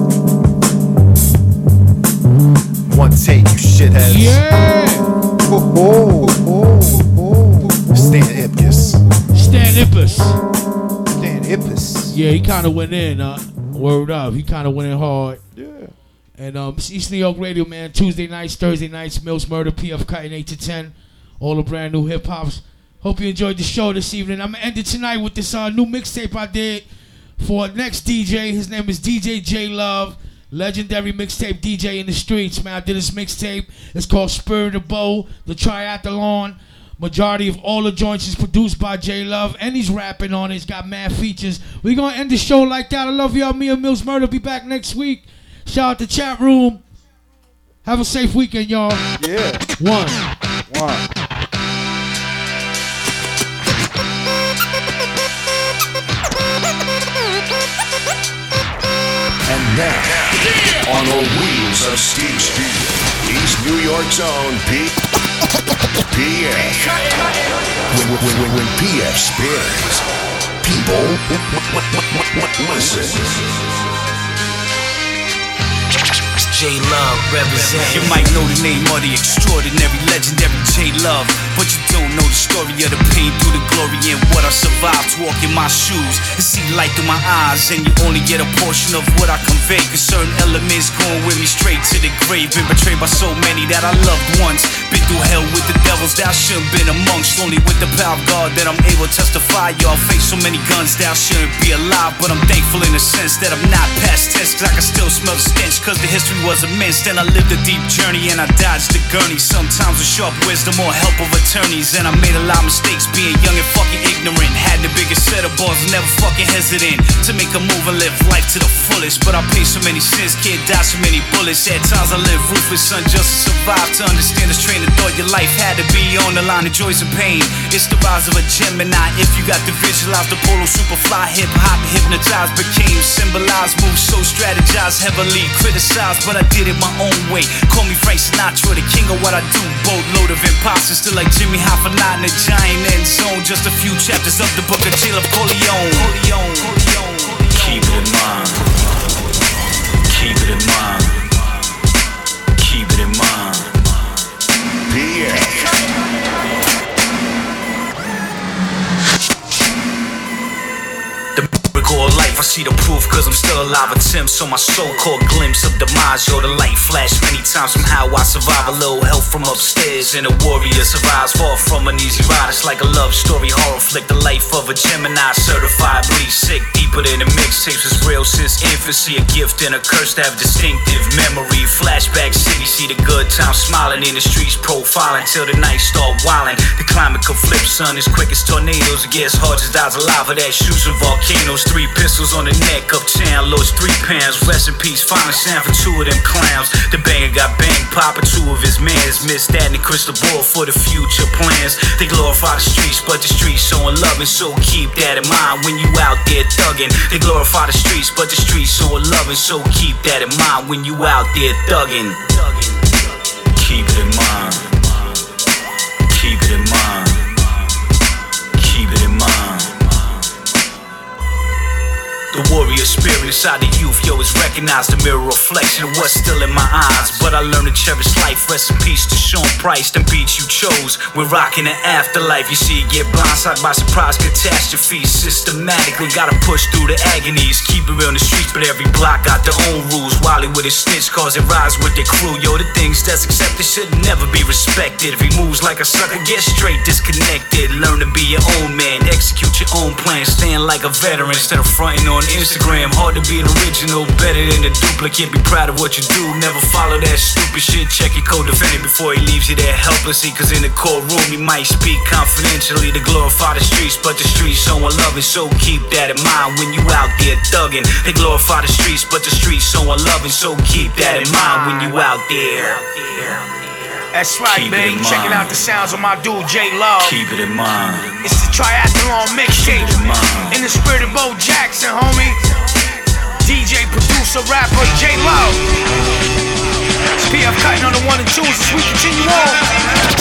One take, you shitheads. Yeah. Oh, oh, oh, Stan Ipkiss. Stan Ipcus. Stan Ipcus. Yeah, he kind of went in. Uh, word up, he kind of went in hard. Yeah. And um, it's East New York Radio, man. Tuesday nights, Thursday nights, Millz Murda, PF Cuttin 8 to 10. All the brand new hip hops. Hope you enjoyed the show this evening. I'm going to end it tonight with this uh, new mixtape I did for next DJ. His name is DJ J Love. Legendary mixtape DJ in the streets, man. I did this mixtape. It's called Spirit of Bo, the triathlon. Majority of all the joints is produced by J Love, and he's rapping on it. He's got mad features. We're gonna end the show like that. I love y'all. Me and Millz Murda be back next week. Shout out to chat room. Have a safe weekend, y'all. Yeah. One. One. And now, on the wheels of steel, East New York's own P. PF. When, when, when, when PF spins, people listen. J Love represent. You might know the name of the extraordinary, legendary J Love, but you don't know the story of the pain through the glory and what I survived to walk in my shoes and see light through my eyes. And you only get a portion of what I convey, cause certain elements going with me straight to the grave. Been betrayed by so many that I loved once. Been through hell with the devils that I shouldn't been amongst. Only with the power of God that I'm able to testify. Y'all face so many guns that I shouldn't be alive, but I'm thankful in the sense that I'm not past tense, cause I can still smell the stench, cause the history was immense. Then I lived a deep journey and I dodged the gurney. Sometimes with sharp wisdom or help of attorneys, and I made a lot of mistakes being young and fucking ignorant. Had the biggest set of balls, never fucking hesitant to make a move and live life to the fullest. But I paid so many sins, kid, died so many bullets. At times I live ruthless, son, just to survive. To understand this train of thought, your life had to be on the line of joys and pain. It's the rise of a Gemini. If you got the visualize the polo, super fly, hip hop, hypnotized, became symbolized, move so strategized, heavily criticized, but I did it my own way. Call me Frank Sinatra, the king of what I do. Boatload of imposters, still like Jimmy Hoffa, not in the giant end zone. Just a few chapters of the book of Caleb Corleone. Corleone. Keep it in mind. Keep it in mind. Keep it in mind. The see the proof cause I'm still alive. Attempts on my so-called glimpse of demise. Yo, the light flashed many times. Somehow I survive a little help from upstairs. And a warrior survives far from an easy ride. It's like a love story, horror flick. The life of a Gemini, certified bleed sick. Deeper than the mixtapes is real since infancy. A gift and a curse to have distinctive memory. Flashback city, see the good times smiling in the streets, profiling till the night start wilding. The climate could flip, son, as quick as tornadoes. It gets hard as dies alive that shoots and volcanoes. Three pistols on the neck of lost three pounds. Rest in peace, final sound for two of them clowns. The banger got banged, popping two of his mans. Missed that the crystal ball for the future plans. They glorify the streets, but the streets showing love, and so keep that in mind when you out there thugging. They glorify the streets, but the streets showing love, and so keep that in mind when you out there thugging. Keep it in mind. The warrior spirit inside the youth, yo, is recognized. The mirror reflection of what's still in my eyes. But I learned to cherish life. Rest in peace to Sean Price, them beats you chose. We're rocking the afterlife. You see, get blindsided by surprise catastrophe. Systematically gotta push through the agonies. Keep it real in the streets, but every block got their own rules. Wally with his snitch, cause it rise with their crew. Yo, the things that's accepted should never be respected. If he moves like a sucker, get straight disconnected. Learn to be your own man, execute your own plan. Stand like a veteran instead of fronting on Instagram. Hard to be an original, better than a duplicate. Be proud of what you do, never follow that stupid shit. Check your co-defendant before he leaves you there helplessly. Cause in the courtroom, he might speak confidentially to glorify the streets, but the streets showing love, and so keep that in mind when you out there thugging. They glorify the streets, but the streets showing love, and so keep that in mind when you out there. That's right, Keep baby. Checking out the sounds of my dude J Love. Keep it in mind. It's the triathlon mixtape. In the spirit of Bo Jackson, homie. DJ, producer, rapper J Love. It's PF Cuttin on the one and twos as we continue on.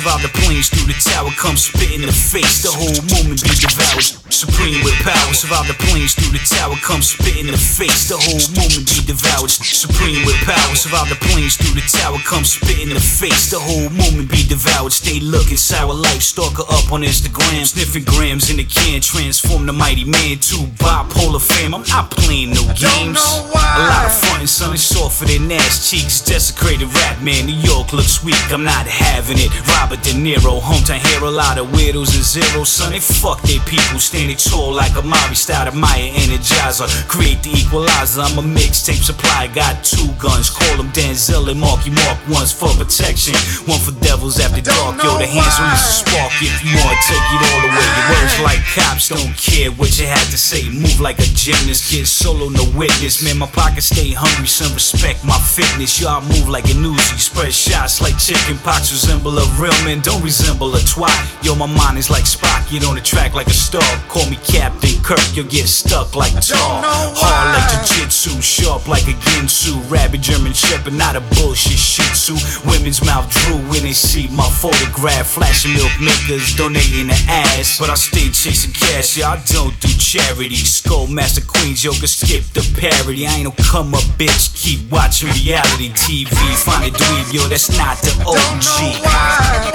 Survive the planes through the tower, come spit in the face, the whole moment be devoured. Supreme with power, survive the planes through the tower, come spit in the face, the whole moment be devoured. Supreme with power, survive the planes through the tower, come spit in the face, the whole moment be devoured. Stay looking, sour life, stalker up on Instagram, sniffing grams in the can, transform the mighty man to bipolar fame. I'm not playing no games. A lot of frontin', son, it's softer than ass cheeks, desecrated rap man. New York looks weak, I'm not having it. Robert De Niro, hometown hero, a lot of weirdos and zeros, son. They fuck their people, standing tall like a Mari style of Maya Energizer. Create the equalizer, I'm a mixtape supplier. Got two guns, call them Denzel and Marky Mark. One's for protection, one for devils after dark. Yo, the hands release a spark if you wanna take it all away. Your words like cops don't care what you had to say. Move like a gymnast, kid solo, no witness. Man, my pockets stay hungry, son. Respect my fitness. Y'all move like a Uzi, spread shots like chicken pox. Resemble a real man, don't resemble a twat. Yo, my mind is like Spock, on the track like a star. Call me Captain Kirk, you'll get stuck like tar. Hard like jiu-jitsu, sharp like a Ginsu. Rabid German Shepherd, not a bullshit Shih Tzu. Women's mouth drew when they see my photograph. Flashing milk makers, donating the ass. But I stay chasing cash, yeah, I don't do charity. Skull Master Queens, yo, can skip the parody. I ain't no come up bitch, keep watching reality TV. Find a dweeb, yo, that's not the OG.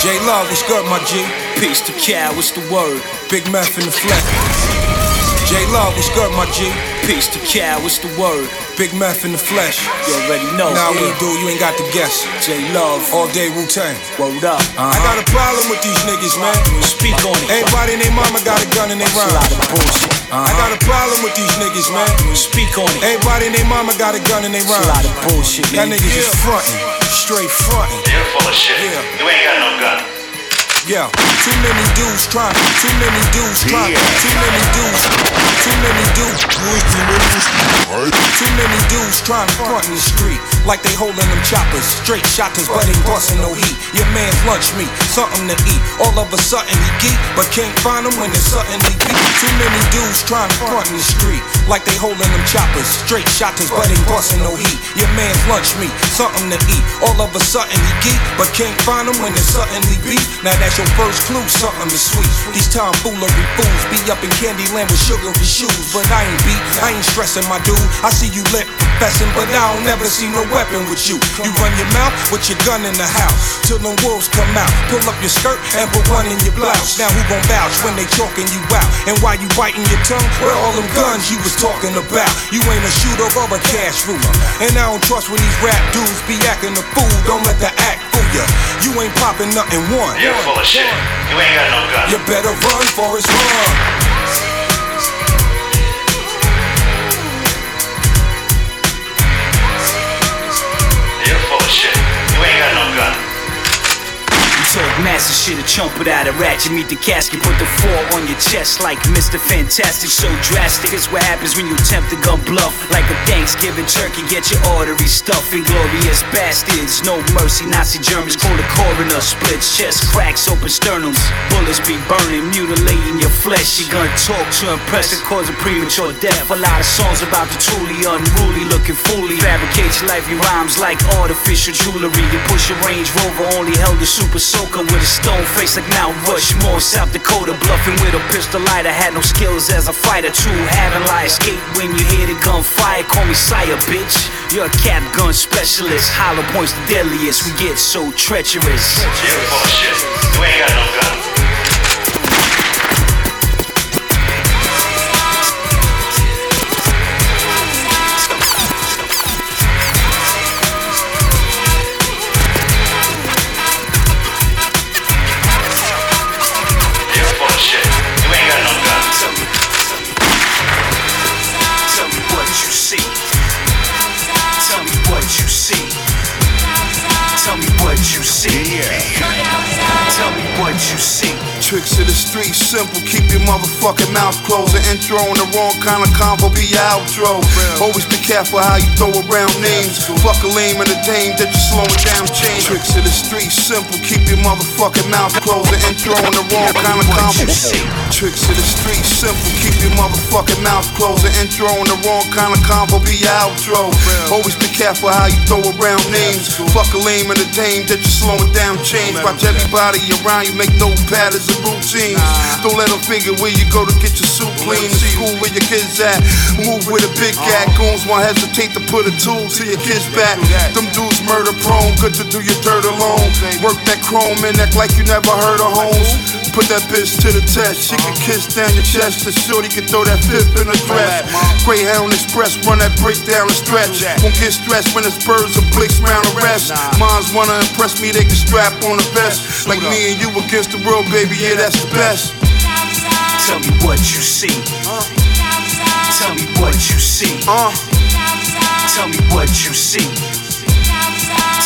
J Love, what's good, my G? Peace to Cal, what's the word? Big Meth in the flesh. J Love, what's good, my G? Peace to Cal, what's the word? Big Meth in the flesh. You already know. Now yeah. we do, you ain't got to guess. J Love, All day Wu Tang. word up. I uh-huh. got a problem with these niggas, man. Speak on it. Everybody and their mama got a gun in their That's a lot rhyme. of bullshit. I uh-huh. got a problem with these niggas, man. Speak on it. Everybody and their mama got a gun in their That's rhyme. a lot of bullshit, That man. niggas is frontin', straight frontin'. You're full of shit. Yeah. You ain't got no gun. Yeah, too many dudes trying, too many dudes trying, too many dudes, too many dudes, too many dudes trying to front in the street like they holding them choppers, straight shotters, but ain't busting no heat. Your man's lunch meat, something to eat. All of a sudden he geek, but can't find him when it's something he beat. Too many dudes trying to front in the street like they holding them choppers, straight shotters, but ain't busting no heat. Your man's lunch meat, something to eat. All of a sudden he geek, but can't find him when it's something he beat. Now your first clue, something is sweet. These tomfoolery fools be up in Candyland with sugary shoes, but I ain't beat, I ain't stressing my dude. I see you lit professing, but I don't never see no weapon with you. You run your mouth with your gun in the house till the wolves come out. Pull up your skirt and put one in your blouse. Now who gon' vouch when they chalking you out? And why you biting your tongue? Where all them guns you was talking about? You ain't a shooter or a cash ruler. And I don't trust when these rap dudes be acting a fool. Don't let the act fool ya. You ain't popping nothing one. You're full of shit. You ain't got no gun. You better run, run. You're full of shit. You ain't got no gun. Talk massive shit, a chump without a ratchet. Meet the casket, put the four on your chest like Mr. Fantastic. So drastic, is what happens when you attempt to gun bluff. Like a Thanksgiving turkey, get your arteries stuffed. Inglorious bastards, no mercy. Nazi Germans call the coroner. Splits chest, cracks, open sternums. Bullets be burning, mutilating your flesh. You gonna talk to impress and cause a premature death. A lot of songs about the truly unruly, looking fully. Fabricate your life, your rhymes like artificial jewelry. You push a Range Rover, only held a super with a stone face like Mount Rushmore, South Dakota. Bluffing with a pistol light. I had no skills as a fighter. Too having a lie escape when you hear the gunfire. Call me sire, bitch. You're a cap gun specialist. Hollow points the deadliest. We get so treacherous. You're full of shit. You ain't got no gun. Tricks of the street, simple. Keep your motherfucking mouth closed. An intro on the wrong kind of convo be your outro. Always be careful how you throw around names. Fuck a lame and a dame that you're slowing down change. Tricks of the street, simple. Keep your motherfucking mouth closed. An intro on the wrong kind of convo. Tricks of the street, simple. Keep your motherfucking mouth closed. An intro on the wrong kind of convo be your outro. Always be careful how you throw around names. Fuck a lame and a dame that you're slowing down change. Watch everybody around you make no patterns and routines. Don't let them figure where you go to get your suit clean. The school where your kids at. Move with a big cat. Goons won't hesitate to put a tool to your kid's back. Them dudes murder prone. Good to do your dirt alone. Work that chrome and act like you never heard of homes. Put that bitch to the test. She can uh-huh. kiss down your chest. The shorty can throw that fifth in a dress. Greyhound Express, run that break down and stretch. Won't get stressed when it's birds and blicks round the rest. Moms wanna impress me, they can strap on the vest. Like me and you against the world, baby, yeah, that's the best. Tell me what you see. Tell me what you see. Tell me what you see.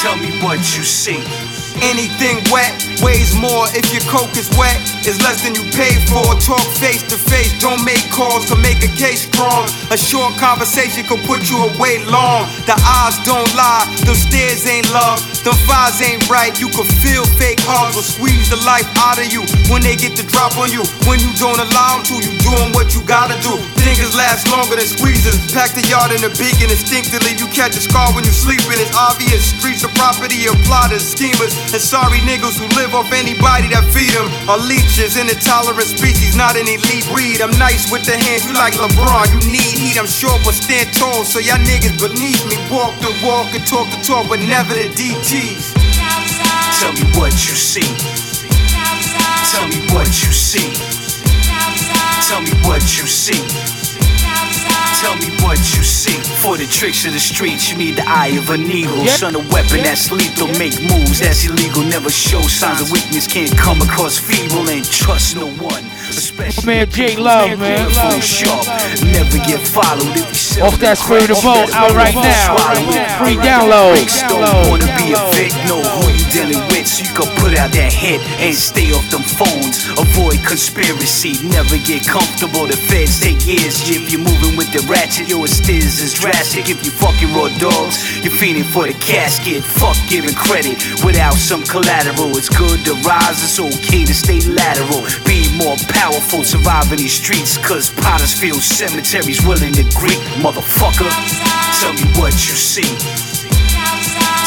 Tell me what you see. Anything wet weighs more if your coke is wet. It's less than you paid for. Talk face to face, don't make calls to make a case strong. A short conversation could put you away long. The eyes don't lie, those stares ain't love. Them fives ain't right, you can feel fake hearts will squeeze the life out of you when they get the drop on you. When you don't allow them to, you doing what you gotta do. Niggas last longer than squeezers. Pack the yard in the beacon instinctively. You catch a scar when you sleeping. It's obvious. Streets are property of plotters, schemers, and sorry niggas who live off anybody that feed them are leeches. An intolerant species, not an elite breed. I'm nice with the hands, you like LeBron. You need heat, I'm short but stand tall. So y'all niggas beneath me walk the walk and talk the talk, but never the DTs. Tell me what you see. Tell me what you see. Tell me what you see. Tell me what you see. For the tricks of the streets, you need the eye of an eagle. Son, a weapon that's lethal. Make moves that's illegal. Never show signs of weakness. Can't come across feeble and trust no one. Especially man J Love, man. Full sharp. Never get followed if you sell Off that spirit of vote, out right now. Free download. Don't wanna be a vic, know who you dealing with, so you can put out that hit and stay off them phones. Avoid conspiracy, never get comfortable. The feds take years. If you're moving with the ratchet, yo, it is drastic. If you fucking raw dogs, you're feeding for the casket. Fuck giving credit without some collateral. It's good to rise, it's okay to stay lateral. Be more powerful, survive in these streets. Cause potters feel cemeteries willing to greet. Motherfucker, tell me what you see.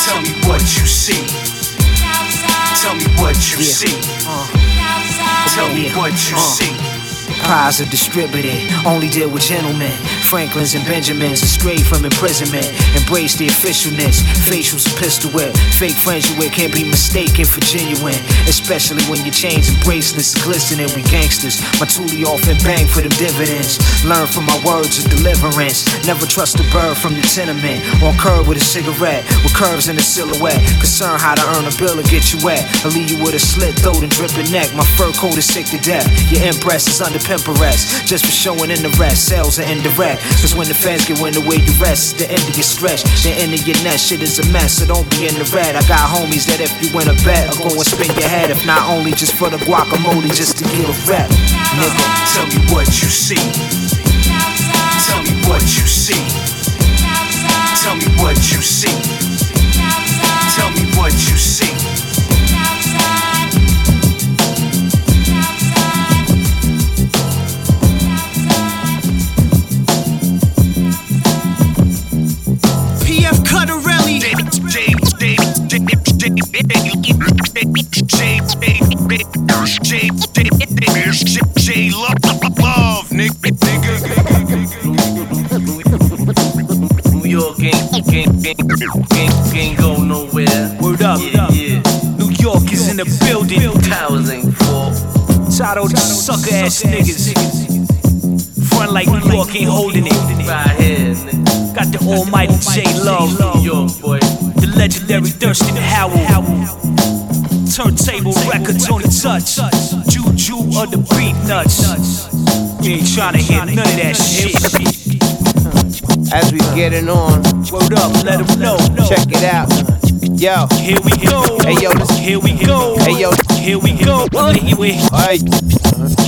Tell me what you see. Tell me what you see. Uh. Tell me what you see. Pies are distributed, only deal with gentlemen. Franklins and Benjamins straight from imprisonment. Embrace the officialness, facials a pistol whip. Fake friends you with can't be mistaken for genuine. Especially when your chains and bracelets glistening. We gangsters, my toolie off and bang for them dividends. Learn from my words of deliverance. Never trust a bird from the tenement. On curb with a cigarette, with curves in the silhouette. Concern how to earn a bill and get you wet. I'll leave you with a slit throat and dripping neck. My fur coat is sick to death. Your impress is under pimperest. Just for showing in the rest, sales are indirect. Cause when the fans get wind the way you rest, the end of your stretch, the end of your nest. Shit is a mess, so don't be in the red. I got homies that if you win a bet, I'll go and spin your head. If not only just for the guacamole, just to get a rep. Nigga, Tell me what you see. Tell me what you see. Tell me what you see. Tell me what you see. J Love, nigga. New York ain't, ain't, ain't, ain't, ain't go nowhere. Word up. Yeah, yeah. New York is in the building. Towers ain't fall. Tired of these sucker ass niggas. Front like New York ain't holding it. Right here, nigga. Got the almighty J Love. New York, boy. The legendary Thirstin Howl. Turntable records on the touch. Juju of the beat nuts. You ain't tryna hear none of that shit. As we getting on, Word up, let 'em know. check it out. Yo, Here we go. Hey, yo, Here we go. Hey, yo. Here we go. Anyway, alright.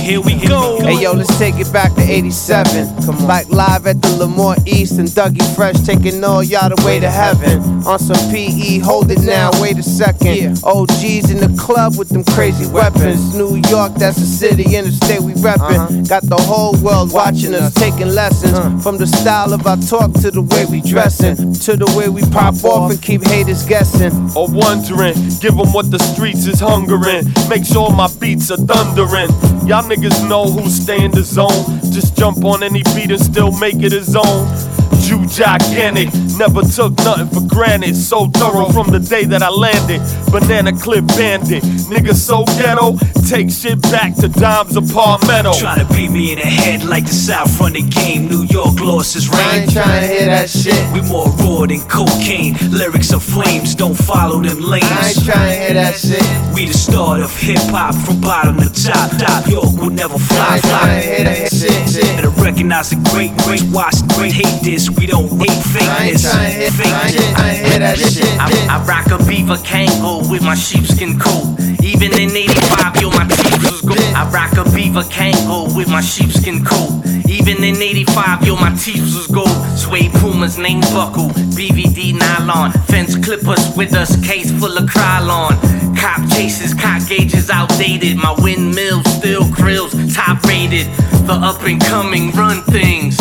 Here we go. Hey yo, let's take it back to 87. Come on. Like live at the Lamont East and Dougie Fresh taking all y'all the way to heaven. On some PE, hold it now, wait a second. OGs in the club with them crazy weapons. New York, that's the city in the state we reppin'. Uh-huh. Got the whole world watching us, taking lessons. Uh. From the style of our talk to the way we dressin', to the way we pop off and keep haters guessing. or wondering. Give them what the streets is hungering. Make sure my beats are thundering. Y'all niggas know who stay in the zone. Just jump on any beat and still make it his own. Jew gigantic, never took nothing for granted. So thorough from the day that I landed. Banana clip bandit, nigga so ghetto. Take shit back to Dimes apartment. Tryna beat me in the head like the South run the game. New York lost his reign. I ain't tryna hear that shit. We more raw than cocaine. Lyrics are flames, don't follow them lanes. I ain't tryna hear that shit. We the start of hip hop from bottom to top. Top York will never fly. I fly. ain't fly. tryna hear that shit, shit. Better recognize the great, great, watch the great. Hate this, we don't rate fakeness. I, ain't, hear that shit. I rock a beaver Kangol with my sheepskin coat. Even in 85, yo, my teeth was gold. I rock a beaver Kangol with my sheepskin coat. Even in 85, yo, my teeth was gold. Suede Pumas, name buckle, BVD nylon. Fence clippers with us, case full of Krylon. Cop chases, cock gauges outdated. My windmill still grills, top rated. The up and coming run things.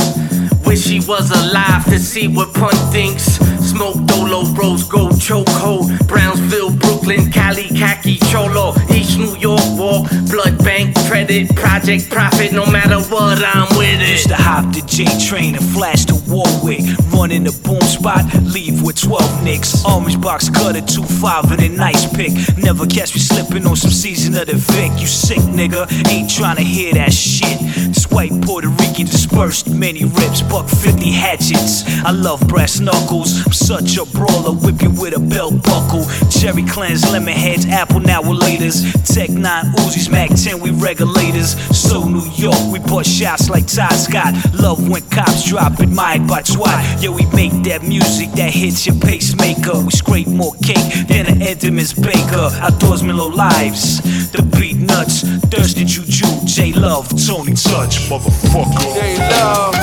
Wish he was alive to see what Punt thinks. Smoke Dolo, Rose Gold, Chokehold, Brownsville, Brooklyn, Cali, Khaki, Cholo, East New York, Walk, Blood Bank, Credit, Project Profit, no matter what, I'm with it. Used to hop the J train and flash to Warwick. Run in the boom spot, leave with 12 nicks. Orange box cutter, 2-5 and a nice pick. Never catch me slipping on some season of the Vic. You sick nigga, ain't trying to hear that shit. This white Puerto Rican dispersed many rips, buck 50 hatchets. I love brass knuckles. I'm such a brawler, whip you with a belt buckle. Cherry cleanse, lemon heads, apple now laters. Tech 9 Uzis, Mac 10, we regulators. So New York, we bust shots like Todd Scott. Love when cops drop, admired by twat. Yeah, we make that music that hits your pacemaker. We scrape more cake than an Entenmann's baker. Outdoorsman low lives, the beat nuts. Thirstin Juju, J Love, Tony Touch, motherfucker. J Love.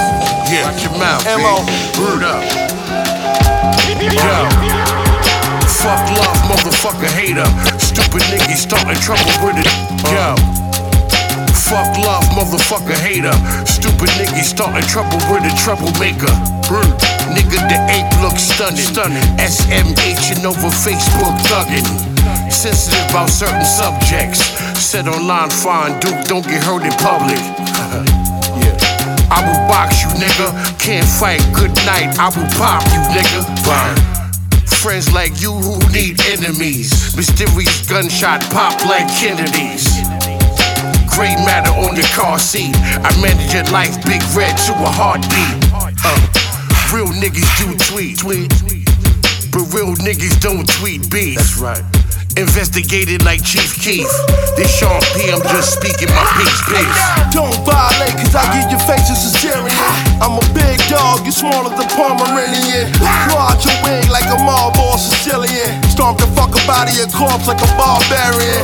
Yeah, your mouth, Mo. Word up. Yo. Fuck love, motherfucker hater. Stupid niggas starting trouble with it. Yo. Fuck love, motherfucker hater. Stupid niggas starting trouble with a troublemaker. Mm. Nigga, the ape looks stunning. stunning. SMH and over Facebook thugging. Sensitive about certain subjects. Said online, fine, Duke, don't get hurt in public. I will box you, nigga. Can't fight, good night. I will pop you, nigga. Fine. Friends like you who need enemies. Mysterious gunshot pop like Kennedy's. Gray matter on your car seat. I manage your life, big red to a heartbeat. Uh, real niggas do tweet, tweet. But real niggas don't tweet beef. That's right. Investigated like Chief Keef. This Sean P, I'm just speaking my peace, peace. Don't violate, cause I give your face a cesarean. I'm a big dog, you smaller than Pomeranian. Claw out your wing like a Marlboro Sicilian. Stomp the fuck up out of corpse like a barbarian.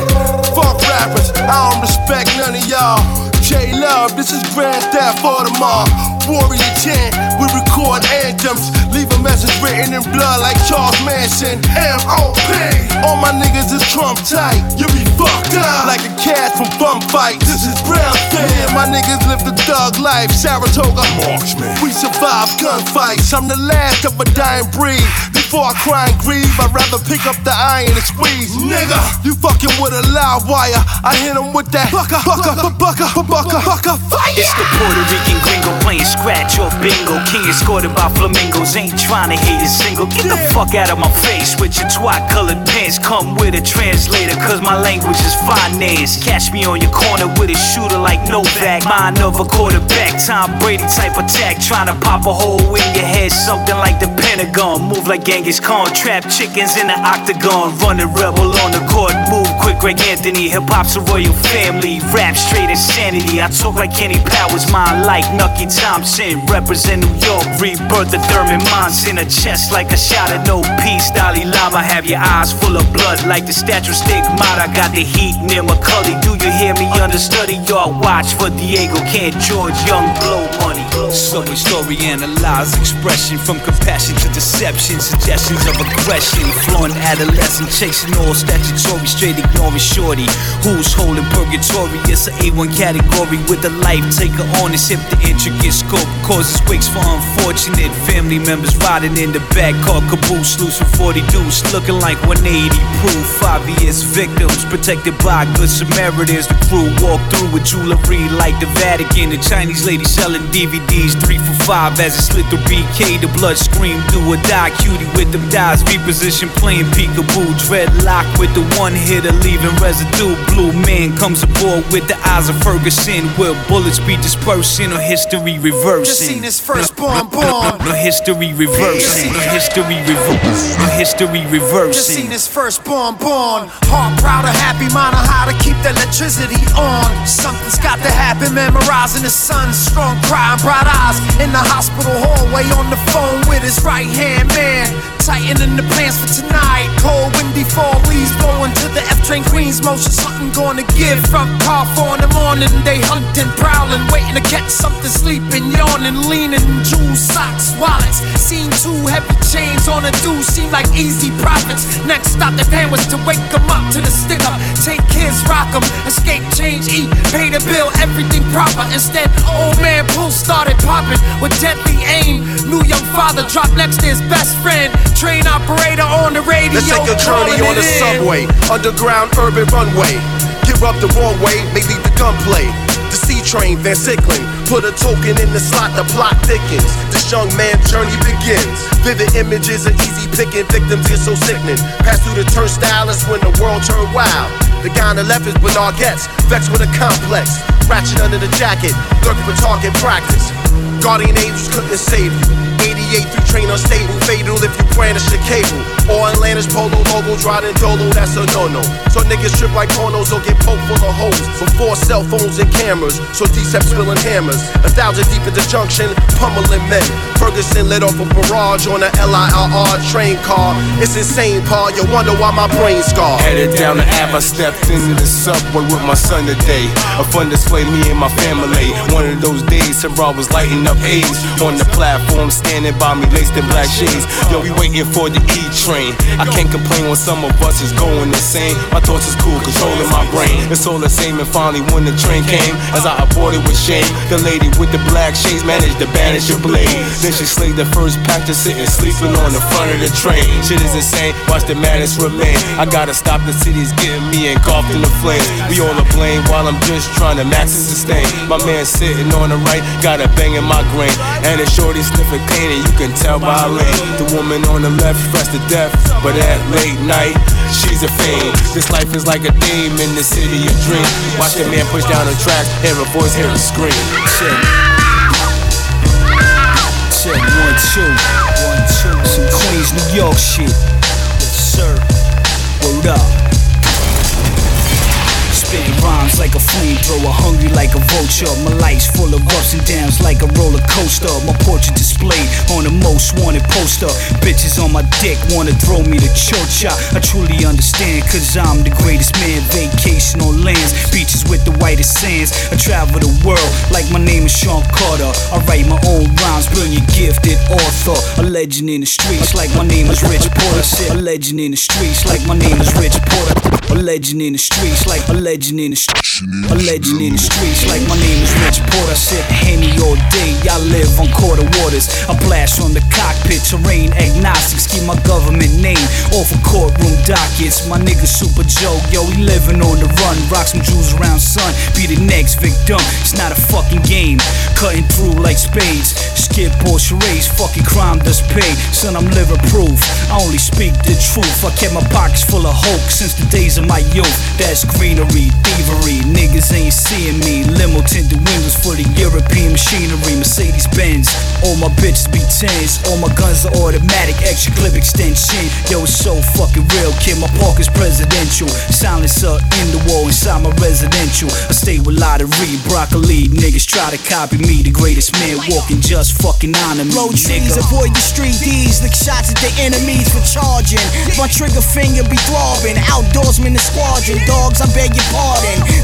Fuck rappers, I don't respect none of y'all. J Love, this is Grand Theft Audemars. Warrior 10, we record anthems. Leave a message written in blood like Charles Manson. M.O.P. All my niggas is Trump tight. You be fucked up like a cat from bum fight. This is Brown Fan. My niggas live the thug life. Saratoga marksman. We survive gunfights. I'm the last of a dying breed. Before I cry and grieve, I'd rather pick up the iron and squeeze. Nigga, you fucking with a loud wire. I hit him with that bucka, bucka, bucka, bucka, bucka, fire. It's the Puerto Rican gringo playing scratch or bingo. King escorted by flamingos. Ain't trying to hate a single. Get the fuck out of my face with your twat colored pants. Come with a translator, cause my language is finance. Catch me on your corner with a shooter like Novak. Mind of a quarterback. Tom Brady type attack. Trying to pop a hole in your head. Something like the Pentagon. Move like Genghis Khan. Trap chickens in the octagon. Running rebel on the court. Move quick, Greg Anthony. Hip hop's a royal family. Rap straight insanity. I talk like Kenny Powers. Mine like Nucky Thompson. Represent New York. Rebirth the Thurman Mines in a chest like a shot of no peace. Dalai Lama have your eyes full of blood like the statue stigmata. Got the heat near McCully. Do you hear me? Understudy y'all. Watch for Diego. Can't George Young blow money. Subway story analyze expression from compassion to deception. Suggestions of aggression. Flowing adolescent chasing all statutory. Straight ignoring shorty. Who's holding purgatory? It's an A1 category with a life taker on his hip. The intricate scope causes wakes for unfortunate family members riding in the back car caboose. Loose with 40 deuce. Looking like 180 proof. Years victims protected by good Samaritans. The crew walk through with jewelry like the Vatican. The Chinese lady selling DVDs, three for five as it slid through BK. The blood scream do or die. Cutie with them dies, reposition playing peekaboo. Dreadlock with the one hitter, leaving residue. Blue man comes aboard with the eyes of Ferguson. Will bullets be dispersing or history reversing? Just seen his firstborn born. No history reversing. No history reversing. No history Just seen his firstborn born. Heart proud of happy, mind on how to keep the electricity on. Something's got to happen, memorizing the sun. Strong crying, bright eyes in the hospital hallway on the phone with his right hand man. Tightening the plans for tonight. Cold, windy fall, leaves blowing to the F train Queens motion. Something gonna give. Front car four in the morning, they hunting, prowling, waiting to catch something sleeping, yawning, leaning. Jewels, socks, wallets. Seen two heavy chains on a dude, seem like easy profits. Next stop, the plan was to wake wake 'em up to the stick up. Take kids, rock rock 'em, escape, change, eat, pay the bill, everything proper. Instead, old man Pooh started popping with deadly aim. New young father dropped next to his best friend. Train operator on the radio. Let's take a journey on the in. subway, underground urban runway. Give up the wrong way, maybe the gunplay. The C train, Van Siclen. Put a token in the slot, the plot thickens. This young man's journey begins. Vivid images of easy picking, victims get so sickening. Pass through the turnstile, that's when the world turned wild. The guy on the left is Bernhard Goetz, vexed with a complex. Ratchet under the jacket, lurking for target practice. Guardian angels couldn't save you. 88 through train unstable, fatal if you brandish the cable. Or Atlantis polo logos, riding dolo, that's a no-no. So niggas trip like pornos or get poked full of holes. Before cell phones and cameras, so D-Seps spilling hammers. A thousand deep in the junction, pummeling men. Ferguson lit off a barrage on a LIRR train car. It's insane, Paul, you wonder why my brain scarred. Headed down the Ave, I stepped into the subway with my son today. A fun display, me and my family. One of those days, Sarah was lighting up A's on the platform, standing by me, laced in black shades. Yo, we waiting for the E train. I can't complain when some of us is going insane. My thoughts is cool, controlling my brain. It's all the same, and finally when the train came, as I aborted with shame, the lady with the black shades managed to banish a blade. Then she slayed the first pack to sitting sleeping on the front of the train. Shit is insane, watch the madness remain. I gotta stop the city's getting me engulfed in the flames. We all to blame while I'm just trying to max and sustain. My man sitting on the right, got a bang in my grain. And the shorty sniffing clean, and you can tell by her lane. The woman on the left fresh to death, but at late night, she's a fiend. This life is like a theme in the city of dreams. Watch the man push down the track, hear a voice, hear a scream. Check. Check one, two. Some Queens, New York shit. Yes, sir. Word up. Spitting rhymes like a flamethrower, hungry like a vulture. My life's full of ups and downs like a roller coaster. My portrait displayed on the most wanted poster. Bitches on my dick wanna throw me to church. I, I truly understand, cause I'm the greatest man. Vacation on lands, beaches with the whitest sands. I travel the world like my name is Sean Carter. I write my own rhymes, brilliant, gifted author. A legend in the streets like my name is Rich Porter. A legend in the streets like my name is Rich Porter. A legend in the streets like a legend in the streets. A legend in the streets like my name is Rich Porter. Sip Henny all day, I live on quarter waters. I blast from the cockpit, terrain agnostics. Keep my government name off of courtroom dockets. My nigga Super Joe, yo, we living on the run. Rock some jewels around, son. Be the next victim. It's not a fucking game. Cutting through like spades. Skip or charades, fucking crime does pay. Son, I'm liver proof. I only speak the truth. I kept my pockets full of hope since the days of my youth. That's greenery, thievery. Niggas ain't seeing me. Limo tinted windows for the European machinery. Mercedes Benz. All my bitches be tens. All my guns are automatic. Extra clip extension. Yo, it's so fucking real, kid. My park is presidential. Silencer in the wall inside my residential. I stay with lottery, broccoli. Niggas try to copy me. The greatest man walking, just fucking honor me. Blow trees, nigga. avoid the street D's, lick shots at the enemies for charging. My trigger finger be throbbing, outdoorsman the squadron. Dogs, I beg your pardon.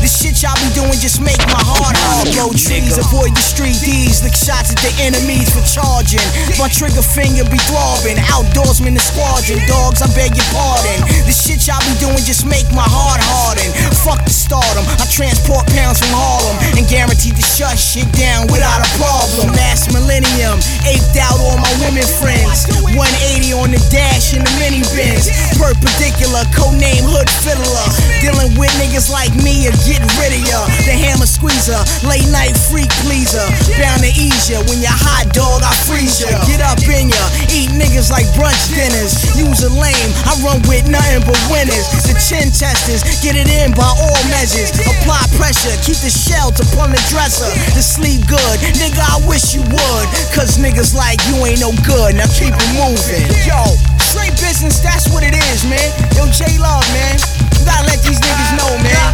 The shit y'all be doing just make my heart hard. Blow trees, avoid the street D's, lick shots at the enemies for charging. My trigger finger be throbbing, outdoorsman the squadron. Dogs, I beg your pardon. The shit y'all be doing just make my heart harden. Fuck the stardom, I transport pounds from Harlem and guaranteed to shut shit down without a problem. Mass millennium, aped out all my women friends. 180 on the dash in the mini bins. Perpendicular, codename Hood Fiddler. Dealing with niggas like me or getting rid of ya. The hammer squeezer, late night freak pleaser. Bound to ease ya. When you're hot dog, I freeze ya. Get up in ya. Eat niggas like brunch dinners. Use a lame, I run with nothing but winners. The chin testers, get it in by all measures. Apply pressure, keep the shelter upon the dresser. To sleep good, nigga, I wish you would. Cause niggas like you ain't no good, now keep it moving. Yo, straight business, that's what it is, man. Yo, J Love, man. You gotta let these niggas know, man.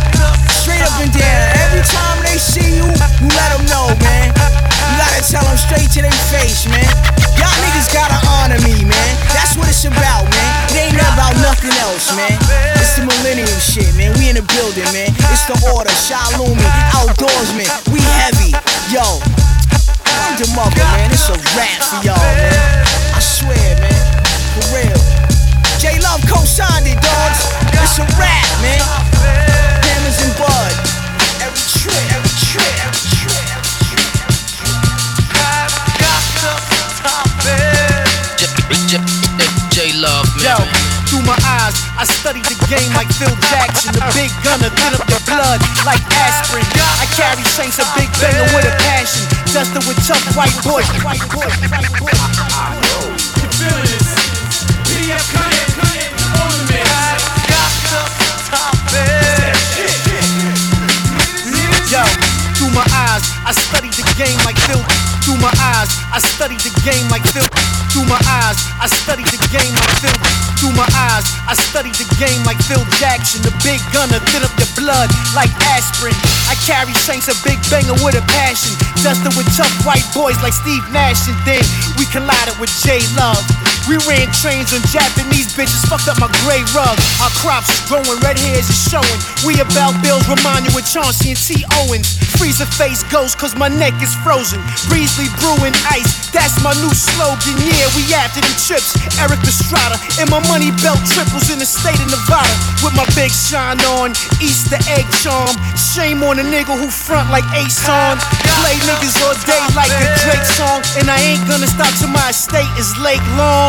Straight up and down. Every time they see you, you let them know, man. You gotta tell them straight to their face, man. Y'all niggas gotta honor me, man. That's what it's about, man. It ain't about nothing else, man. It's the millennium shit, man. We in the building, man. It's the order, Shalumi, outdoorsman. We heavy, yo. Word to mother, man. It's a rap for y'all, man. I swear, man. For real. J Love co-signed it, dogs. It's a rap, man. Hammers and Bud. Every trip, every trip, every trip. J Love, Yo, through my eyes, I studied the game like Phil Jackson. The big gunner, thin up the blood like aspirin. I carry saints, a big banger with a passion. Dusted with tough white boys. White boys, white boys. You I studied the game like. Through my eyes, I the game like. Through my eyes, I the game like. Through my eyes, I the game like Phil Jackson. The big gunner, thin up your blood like aspirin. I carry saints, a big banger with a passion. Dusted with tough white boys like Steve Nash, and then we collided with J Love. We ran trains on Japanese bitches, fucked up my gray rug. Our crops growing, red hairs is showing. We about bills, you with Chauncey and T. Owens. Freezer face ghost, cause my neck is frozen. Breezely brewing ice, that's my new slogan. Yeah, we after the trips. Erik Estrada, and my money belt triples in the state of Nevada. With my big shine on, Easter egg charm. Shame on a nigga who front like Ace on. Play niggas all day like a Drake song. And I ain't gonna stop till my estate is Lake Long.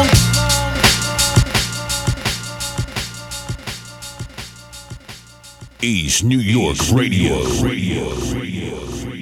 East New York Radio. Radio. Radio.